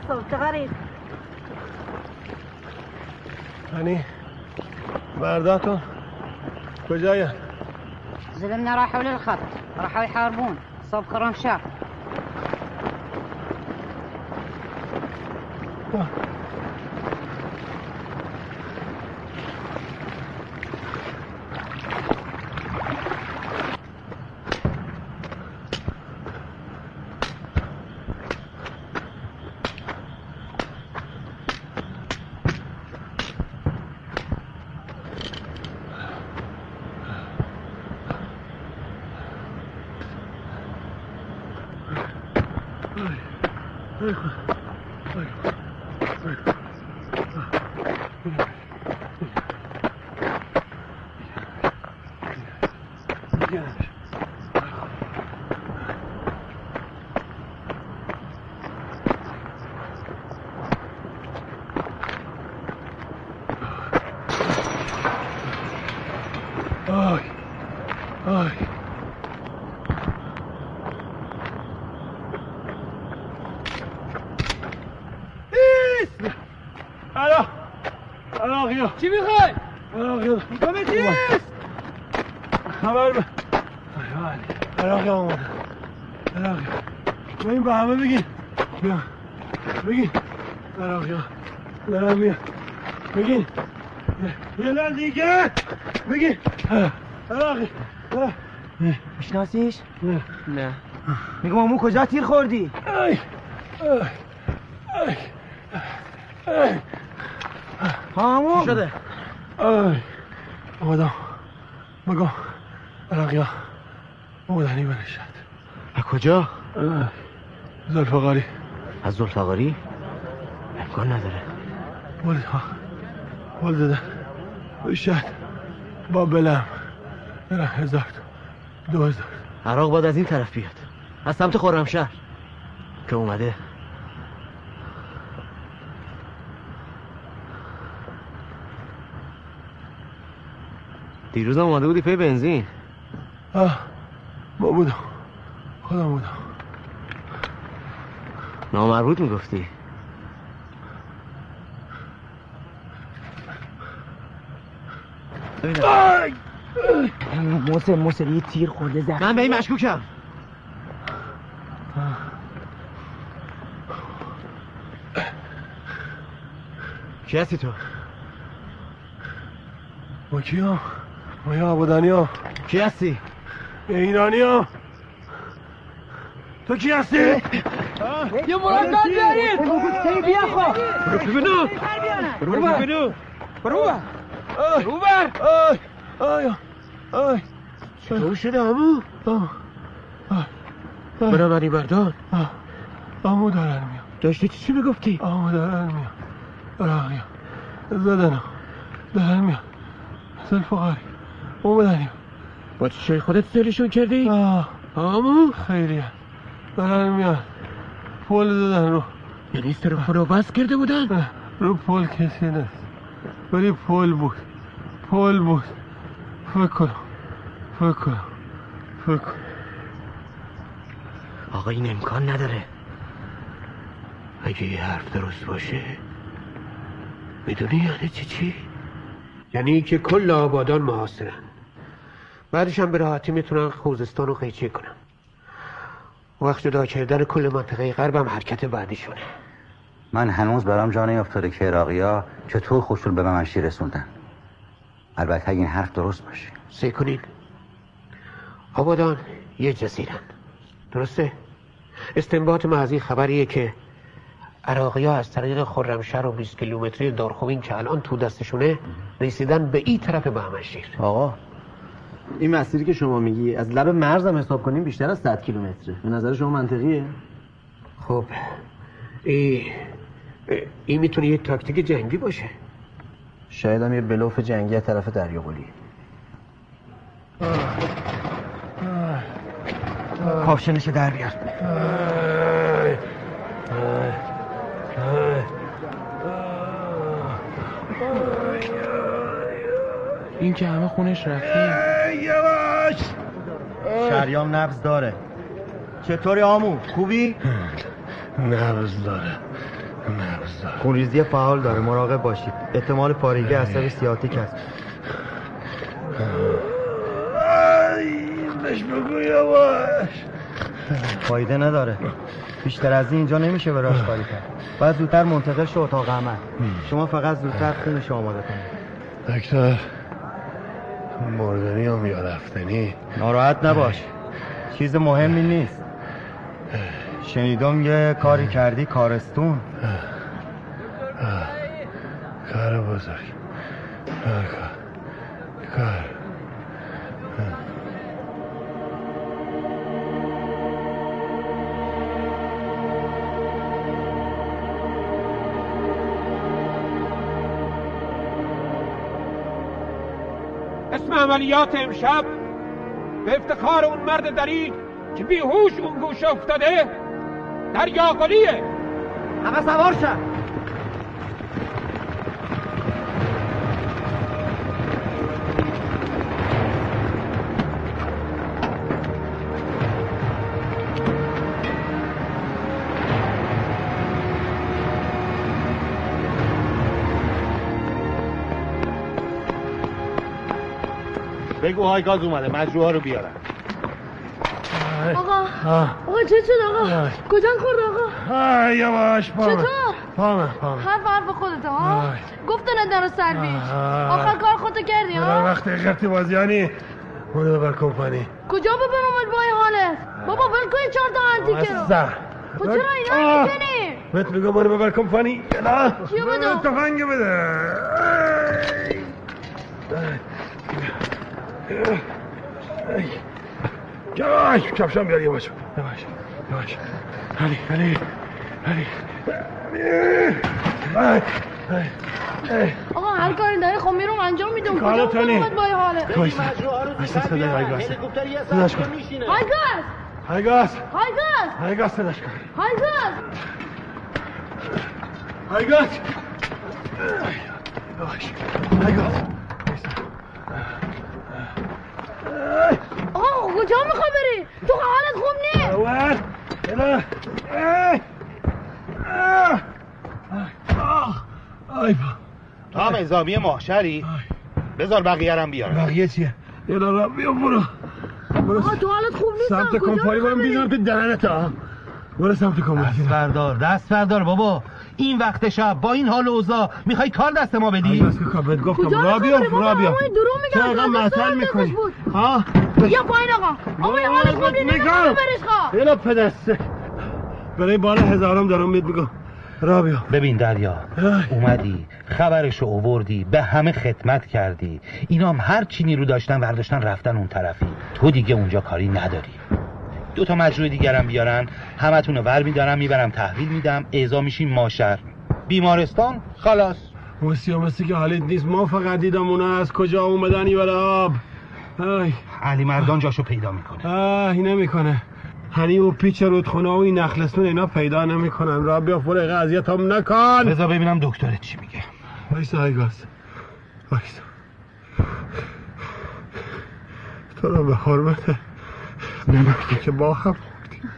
صوت غريب. هني. بارداتو. كجاية زلمنا راحوا للخط راحوا يحاربون. صوب كرم شاف عراقیا چی می‌خوای؟ میگم چیست؟ خبر ب... عراقیا آمده عراقیا بگین به همه بگین. بیا. بگین. عراقیا دارم بیا. بگین. یه لحظه دیگه بگین. عراقی. میشناسیش؟ نه نه. میگم امو کجا تیر خوردی؟ ای ای شده؟ ای آمدم بگو عراقیا بودنی بنشد از کجا؟ زلفقاری. از زلفقاری؟ امکان نداره. ولد ها. ولد دادن بشد با بلم. برم هزار دو هزار. عراق باید از این طرف بیاد. از سمت خرمشهر. که اومده. دیروز هم اومده بودی پی بنزین؟ آه ما بودم. خودم بودم. نامربوط می‌گفتی؟ موسم موسم یه تیر خورده زخم. من به این مشکوکم. کی هستی تو؟ ما کی هم؟ ما یا آبادانی هم کی هستی؟ ایرانی هم تو کی هستی؟ یه مرتب بیارید بیا خب برو ببینو برو ببینو برو بر برو بر آی آی چطور شده امو برم علی مردان آمو دارن میام داشتی چی می‌گفتی؟ آمو دارن میام عراقی زدنم دارن میام زلفقاری اومدنیم با چه خودت سرشون کردی؟ آه. آمو. خیلی. دارن میان پل دادن رو. یعنی صرف رو بس کرده بودن؟ رو پل کسی نیست. ولی پل بود. پل بود. فکر کنم. فکر کنم. فکر کنم. آقا این امکان نداره. اگه یه حرف درست باشه می‌دونی یعنی چی چی؟ یعنی که کل آبادان محاصرن. بعدش هم به راحتی می‌تونن خوزستان رو قیچی کنن وقت جدا کردن کل منطقه غرب هم حرکت بعدیشونه من هنوز برام جا نیافتاده که عراقیا چطور خوشول به منشی رسوندن. البته این حرف درست باشه. سعی کنین. آبادان یه جزیرن. درسته؟ استنباط ما از این خبریه که عراقی ها از طریق خرمشهر و 20 کیلومتری دارخوین که الان تو دستشونه رسیدن به این طرف بهمنشیر آقا این مسیری که شما میگی از لب مرزم حساب کنیم بیشتر از 100 کیلومتره. به نظر شما منطقیه؟ خب ای این می‌تونه یه تاکتیک جنگی باشه. شاید هم یه بلوف جنگی از طرف دریاقلی کافشنش در بیار. این که همه خونش رفته شریام نبز داره. چطوری آمو؟ خوبی؟ نبز داره. نبز داره. خونریزی فعال داره. مراقب باشید احتمال پارگی عصب سیاتیک است بهش بگو یواش. فایده نداره. بیشتر از این اینجا نمیشه براش کاری کرد. باید زودتر منتقل شو اتاق عمل. شما فقط زودتر خونش آماده کنید. دکتر. مردنی هم یا رفتنی ناراحت نباش. چیز مهمی نیست. شنیدم یه کاری کردی کارستون. کار بزرگ. کار کار. عملیات امشب به افتخار اون مرد دلیل که بیهوش اون گوشه افتاده دریاگلیه همه سوار شد. بگو های گاز اومده مجروح ها رو بیارن. آقا آقا چه شد آقا کجا خورد آقا؟ آی یواش پامه چطور؟ پامه پامه حرف حرف خودت ها؟ گفتن در سرویس آخر کار خودتو کردی ها؟ وقت قرتی بازیانی. مونو ببر کمپانی. کجا ببرم با این حالت؟ بابا ول کن این چهار تا انتیکه رو زهر خب چرا اینا می‌کنی بهت میگم مونو ببر کمپانی. نه چیو بدم؟ تفنگ بده. یواش کفشم بیار یواش یواش یواش علی علی علی. آقا هر کاری داری خب میرم انجام میدم. این حالت وایسا وایسا صدای هایگاس صداش کن. هایگاس های گاز هایگاس صداش کن. هایگاس یواش هایگاس آقا کجا می‌خوای بری؟ تو حالت خوب نیست اول الا آی تو هم نظامی محشری؟ بذار بقیه رم بیارم بقیه چیه؟ یه را بیا برو. برو. آقا تو حالت خوب نیست سمت کمپانی برم بیزنم تو دهنت ها برو سمت کمپانی. دست بردار دست بردار بابا. این وقت شب با این حال و اوضاع می‌خوای کار دست ما بدی؟ بس که بهت گفتم کجا را بیا را؟ بیا. چرا دست معطل می‌کنی. ها؟ یا پایین آقا. آقا این حالت خوب نیست نمی‌خوام ببرش خواه یه پدسته. برای بار هزارم دارم بهت میگم. را بیا. ببین دریا اومدی خبرشو اووردی به همه خدمت کردی. اینا هم هر چی نیرو داشتن برداشتن رفتن اون طرفی. تو دیگه اونجا کاری نداری. دو تا مجروح دیگرم بیارن همتون رو ور میدارم می‌برم تحویل میدم اعزا میشیم ماشر بیمارستان؟ خلاص. موسی مسی که حالیت نیست. ما فقط دیدم اونا از کجا اومدن این آب. آی علی مردان جاشو پیدا می‌کنه. آه نمی‌کنه. هنی و پیچ رودخونه و این نخلستون اینا پیدا نمی‌کنن. را بیا فرق اذیت هم نکن. بذار ببینم دکترت چی میگه. وایسا هایگاز وایسا تو رو به حرمت نمکتی که با هم خوردیم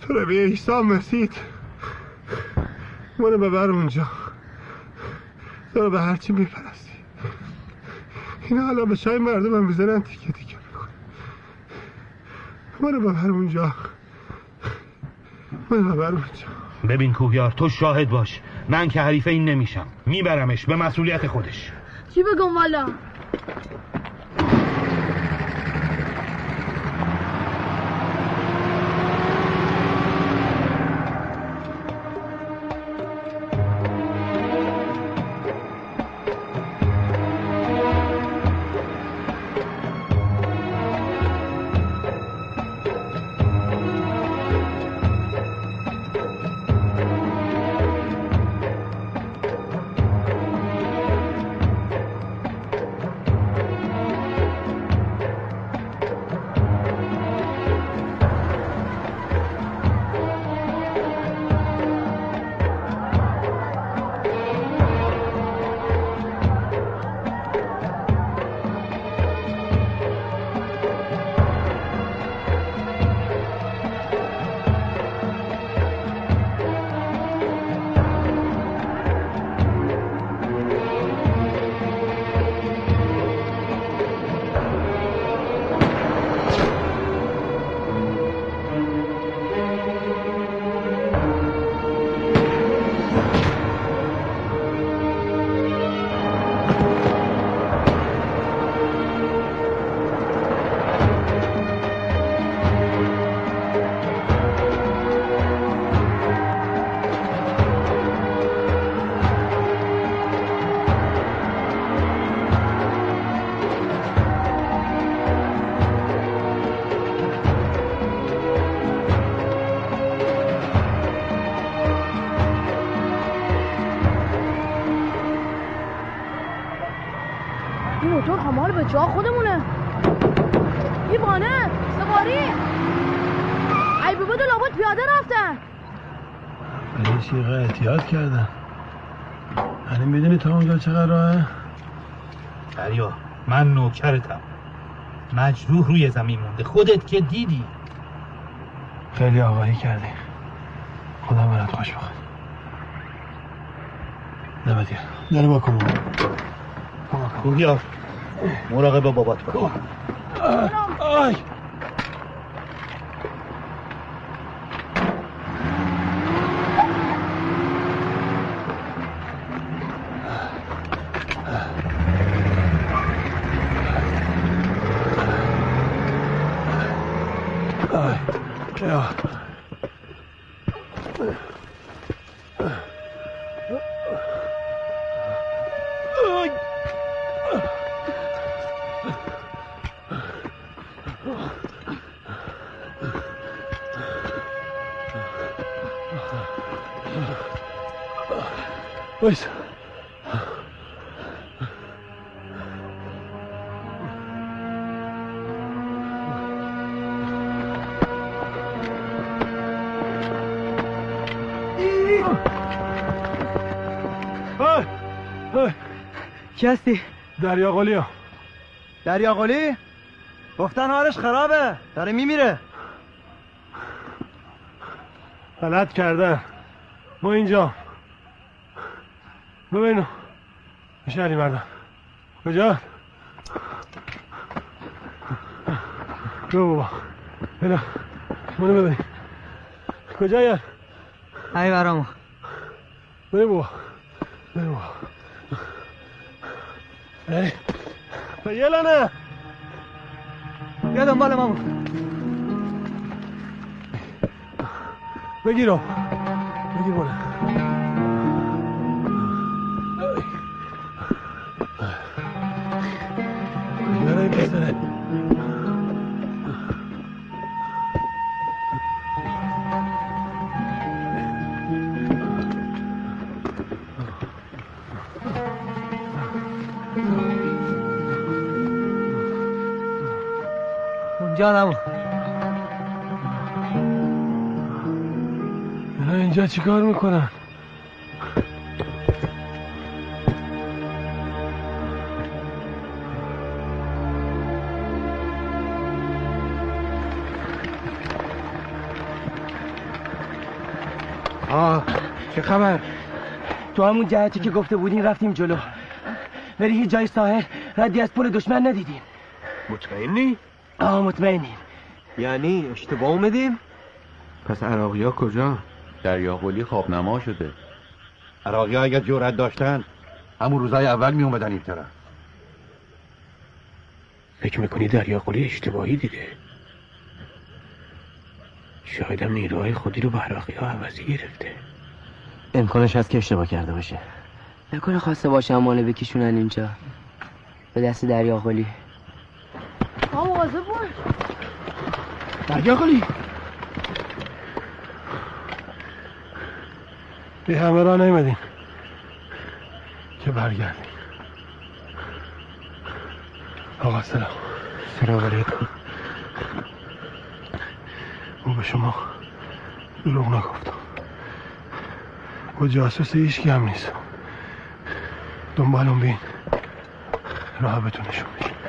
تو رو به عیسی مسید منو ببر اونجا. تو رو به هرچی میپرستی. اینا حالا به چای مردم هم می‌زنن تیکه تیکه میکن منو ببر اونجا. منو ببر اونجا. ببین کوهیار تو شاهد باش. من که حریف این نمیشم. میبرمش به مسئولیت خودش. چی بگم والا؟ به جا خودمونه. دیوانه سواری. ای بابا لابد پیاده رفتن. ولی شیقه احتیاط کردن یعنی می‌دونی تا اونجا چقدر راهه؟ دریا من نوکرتم. مجروح روی زمین مونده. خودت که دیدی. خیلی آقایی کردی. خدا برات خوش بخواد نبدی در با کن بیار مراقب بابات باش دریا قلیا دریا قلی؟ گفتن حالش خرابه. داره میمیره. غلط کردن ما اینجا. ببینو. علی مردم کجا؟ برو بابا. بلا منو ببین. کجا یا ای برامو. برو بابا. برو بابا. ای. به یه لانه بیا دنبال مامون. بگیرو. بگیر بالا اینا اینجا چیکار می‌کنن؟ آه چه خبر؟ تو همون جهتی که گفته بودین رفتیم جلو. ولی هیچ جای ساحل ردی از پل دشمن ندیدیم مطمئنی؟ آه مطمئنیم. یعنی اشتباه اومدیم؟ پس عراقی ها کجا؟ دریا قلی خوابنما شده. عراقی ها اگر جورت داشتن همون روزای اول می اومدن این طرف. فکر می‌کنی دریا قلی اشتباهی دیده؟ شایدم نیروهای خودی رو به عراقی ها عوضی گرفته. امکانش هست که اشتباه کرده باشه. نکنه خواسته باشه امانه بکشونن اینجا. به دست دریا قلی آقا مواظب باش به همه را نیمدین که برگردیم آقا سلام. سلام علیکم. او به شما دروغ نگفتم. و جاسوس هیچ هم نیست. دنبالم بین. راه بهتون نشون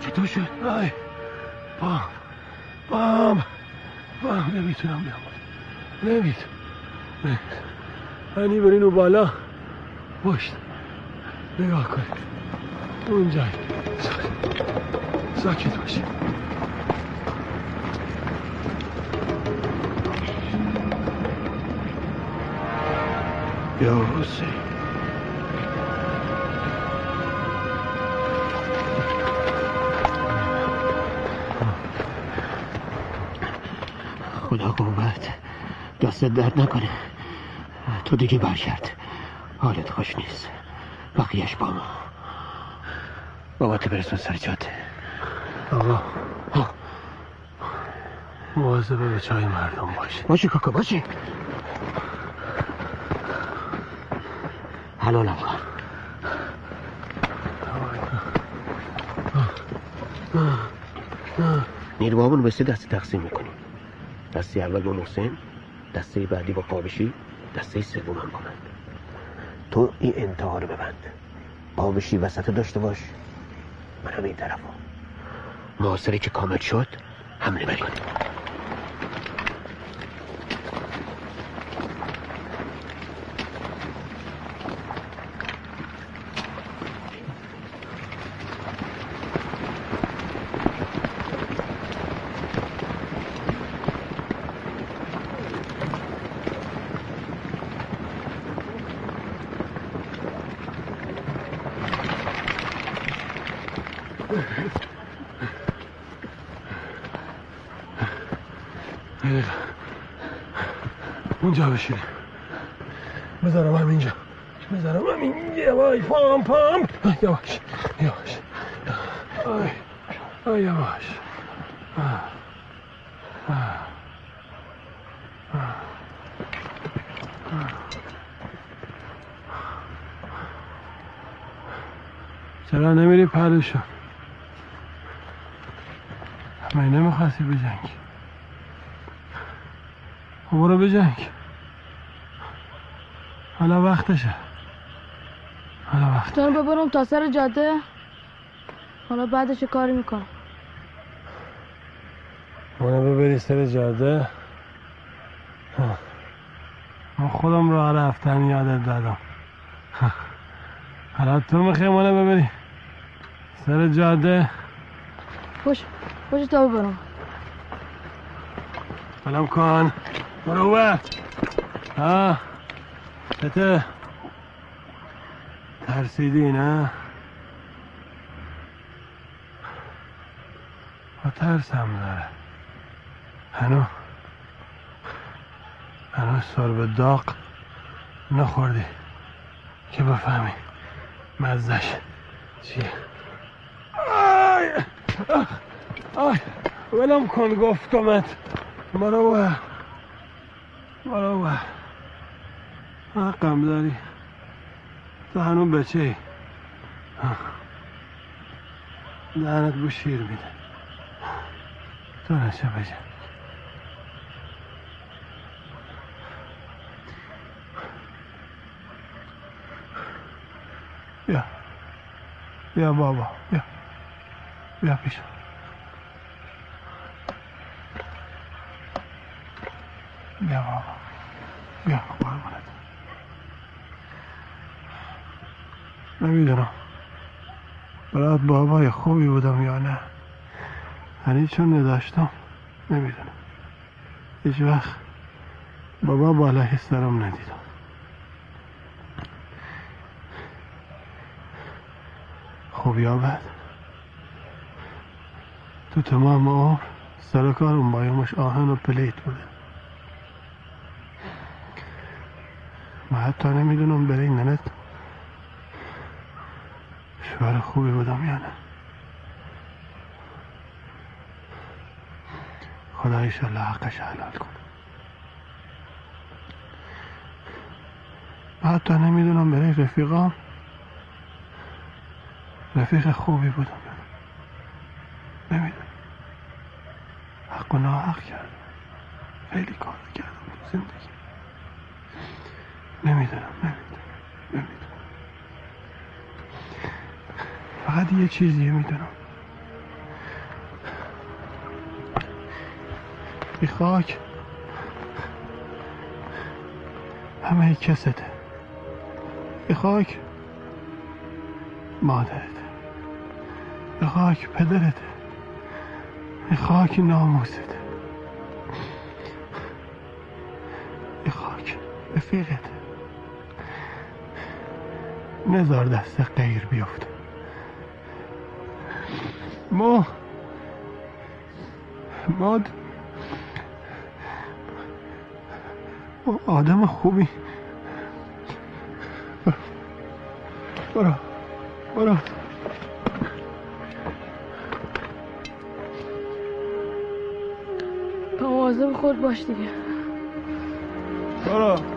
چطور شد؟ آی بام بام بام نمی‌تونم بیام. نمی‌تونم. نمی‌تونم هنی برین او بالا. پشت. نگاه کنید. اونجای ساکت. باشید. یا حسین خدا قوت. دست درد نکنه. تو دیگه برگرد. حالت خوش نیست. بقیهش با ما. بابات برسون سر جاده. آقا. مواظب به چای مردم باشه باشه کاکا باشه. حلالم کن به سه دسته تقسیم می‌کنیم دسته اول با محسن دسته بعدی با قابشی دسته سوم هم من. تو این انتها رو ببند. قابشی وسط داشته باش. من هم این طرف محاصره که کامل شد حمله بکنیم اونجا بشین. بذارم همینجا بذارم همین وای پام پام یواش یواش. آی یواش. چرا نمیری پهلوشو من نمی‌خواستی بجنگی. خب برو بجنگ. حالا وقتشه. حالا وقت. تو ببرم تا سر جاده. حالا بعدش کاری می‌کنم. منو ببری سر جاده. ها. من خودم راه رفتن یادت دادم. حالا تو می‌خوای منو ببری سر جاده. خوش خوش تا ببرم سلام کن برو ها. چته ترسیدی نه؟ با ترسم داره. هنو. هنو سرب داغ نخوردی که بفهمی مزدش چیه. آی. آی! ولم کن گفتمت. برو برو حقم داری. تو هنون بچه ای دهنت بو شیر میده. تو نشه بجه بیا. بیا بابا بیا. بیا پیش. بیا بابا. بیا. قربونت نمی‌دونم. برات بابای خوبی بودم یا نه. یعنی چون نداشتم نمی‌دونم. هیچ وقت بابا بالای سرم ندیدم. خوب یا بد؟ تو تمام عمر سر کارم بایمش آهن و پلیت بوده. من حتی نمی‌دونم برای ننت شوهر خوبی بودم یا نه خدا ایشالله حقش حلال کنه. من حتی نمی‌دونم برای رفیقام رفیق خوبی بودم نمی‌دونم. حق و ناحق کردم. چیزی می‌دونم. بی خاک همه کسته. ای خاک مادرت. به خاک پدرت. ای خاک ناموست. ای خاک رفیقت. نزار دست غیر بیفته. ما ما ما آدم خوبی. برو. برو. مواظب خود باش دیگه. برو.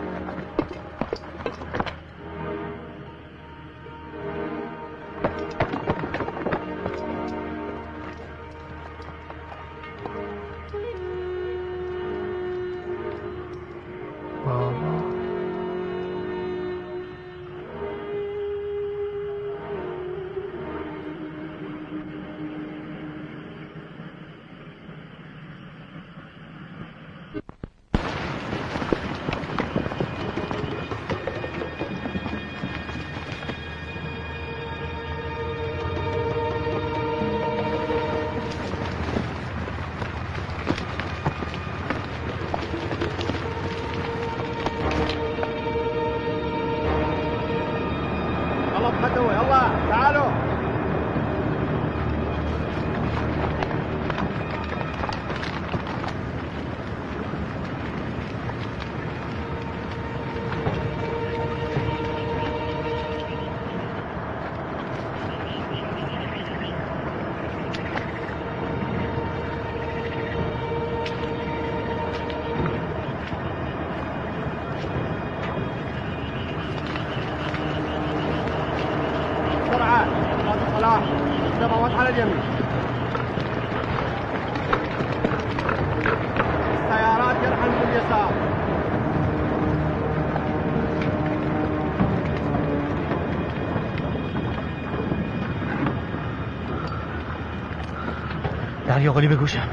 دریا قلی به گوشم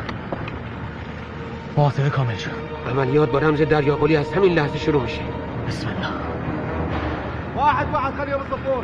کامل شد. عملیات با رمز دریاقلی از همین لحظه شروع میشه. بسم الله. واحد واحد خليه بالصفور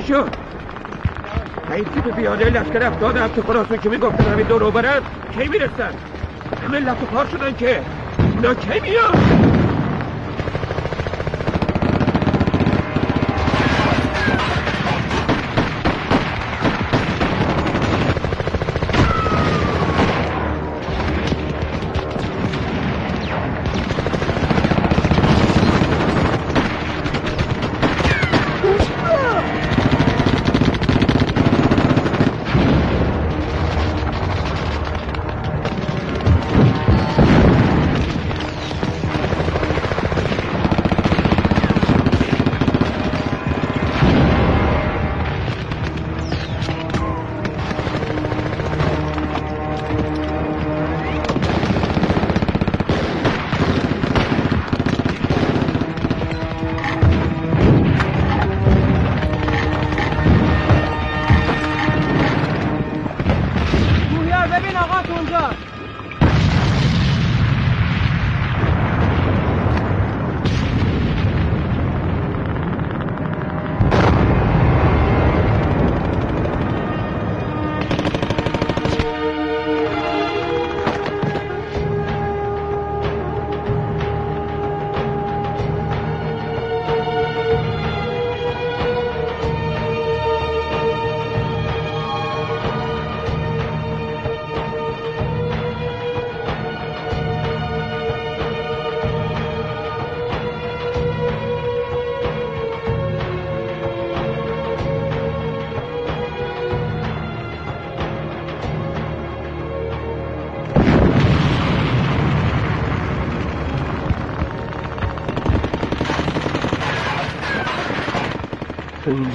چی شد؟ این تیپ پیاده لشکر افتاد هفت خراسون که می‌گفتن همین دور برن کی می‌رسن؟ همه و پار شدن که اونا کی میان؟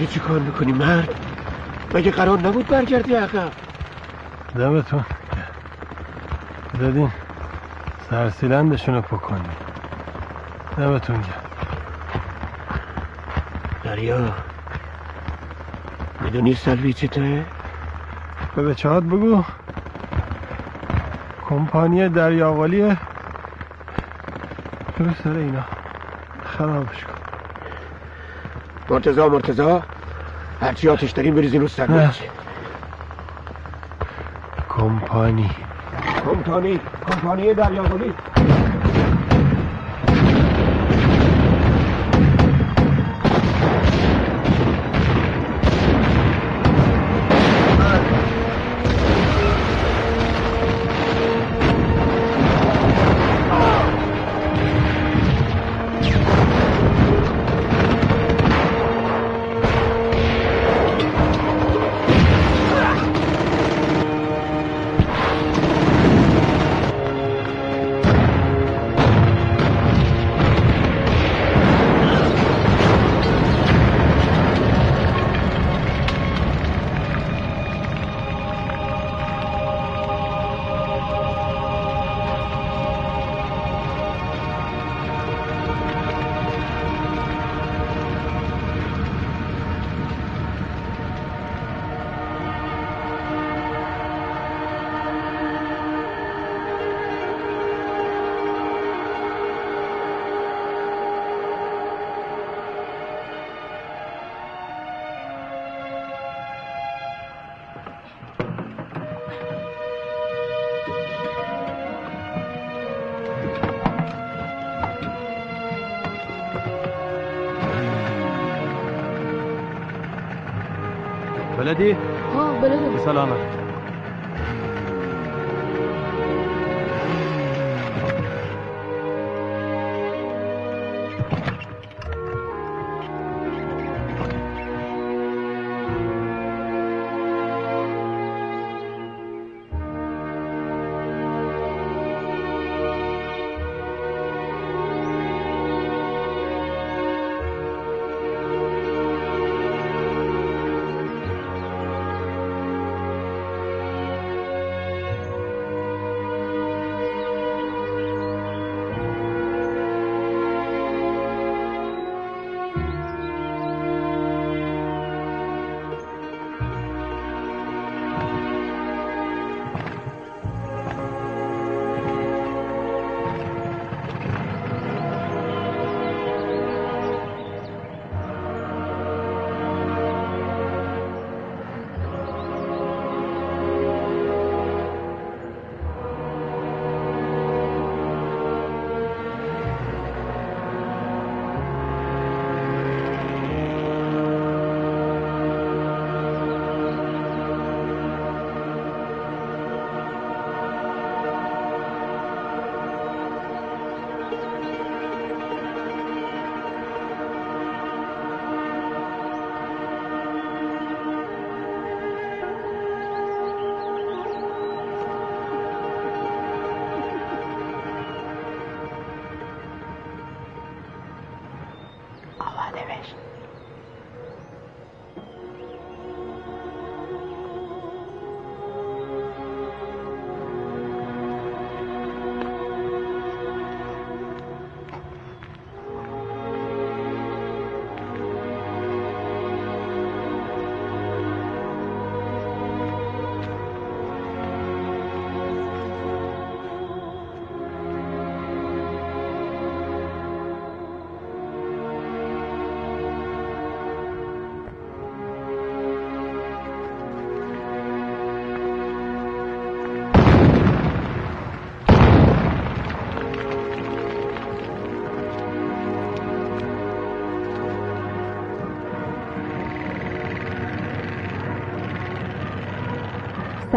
تو اینجا چی کار می‌کنی مرد؟ مگه قرار نبود برگردی عقب؟ دمتون. دادین سرسیلندشون رو پکنی دمتون گرم. دریا می‌دونی سلوی چی توه؟ به بچهات بگو. کمپانی دریاوالیه رو سر اینا. خرابش کن. مرتزا مرتزا هرچی آتش داریم بریزین رو سندویچ کمپانی. کمپانی. کمپانی دریاوالی ها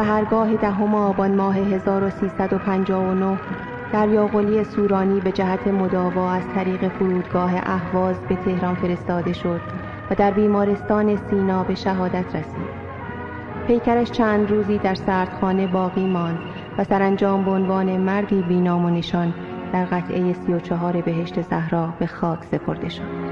سهرگاه دهم آبان ماه 1359 دریاقلی سورانی به جهت مداوا از طریق فرودگاه اهواز به تهران فرستاده شد و در بیمارستان سینا به شهادت رسید. پیکرش چند روزی در سردخانه باقی ماند و سرانجام به عنوان مردی بینام و نشان در قطعه سی و چهار بهشت زهرا به خاک سپرده شد.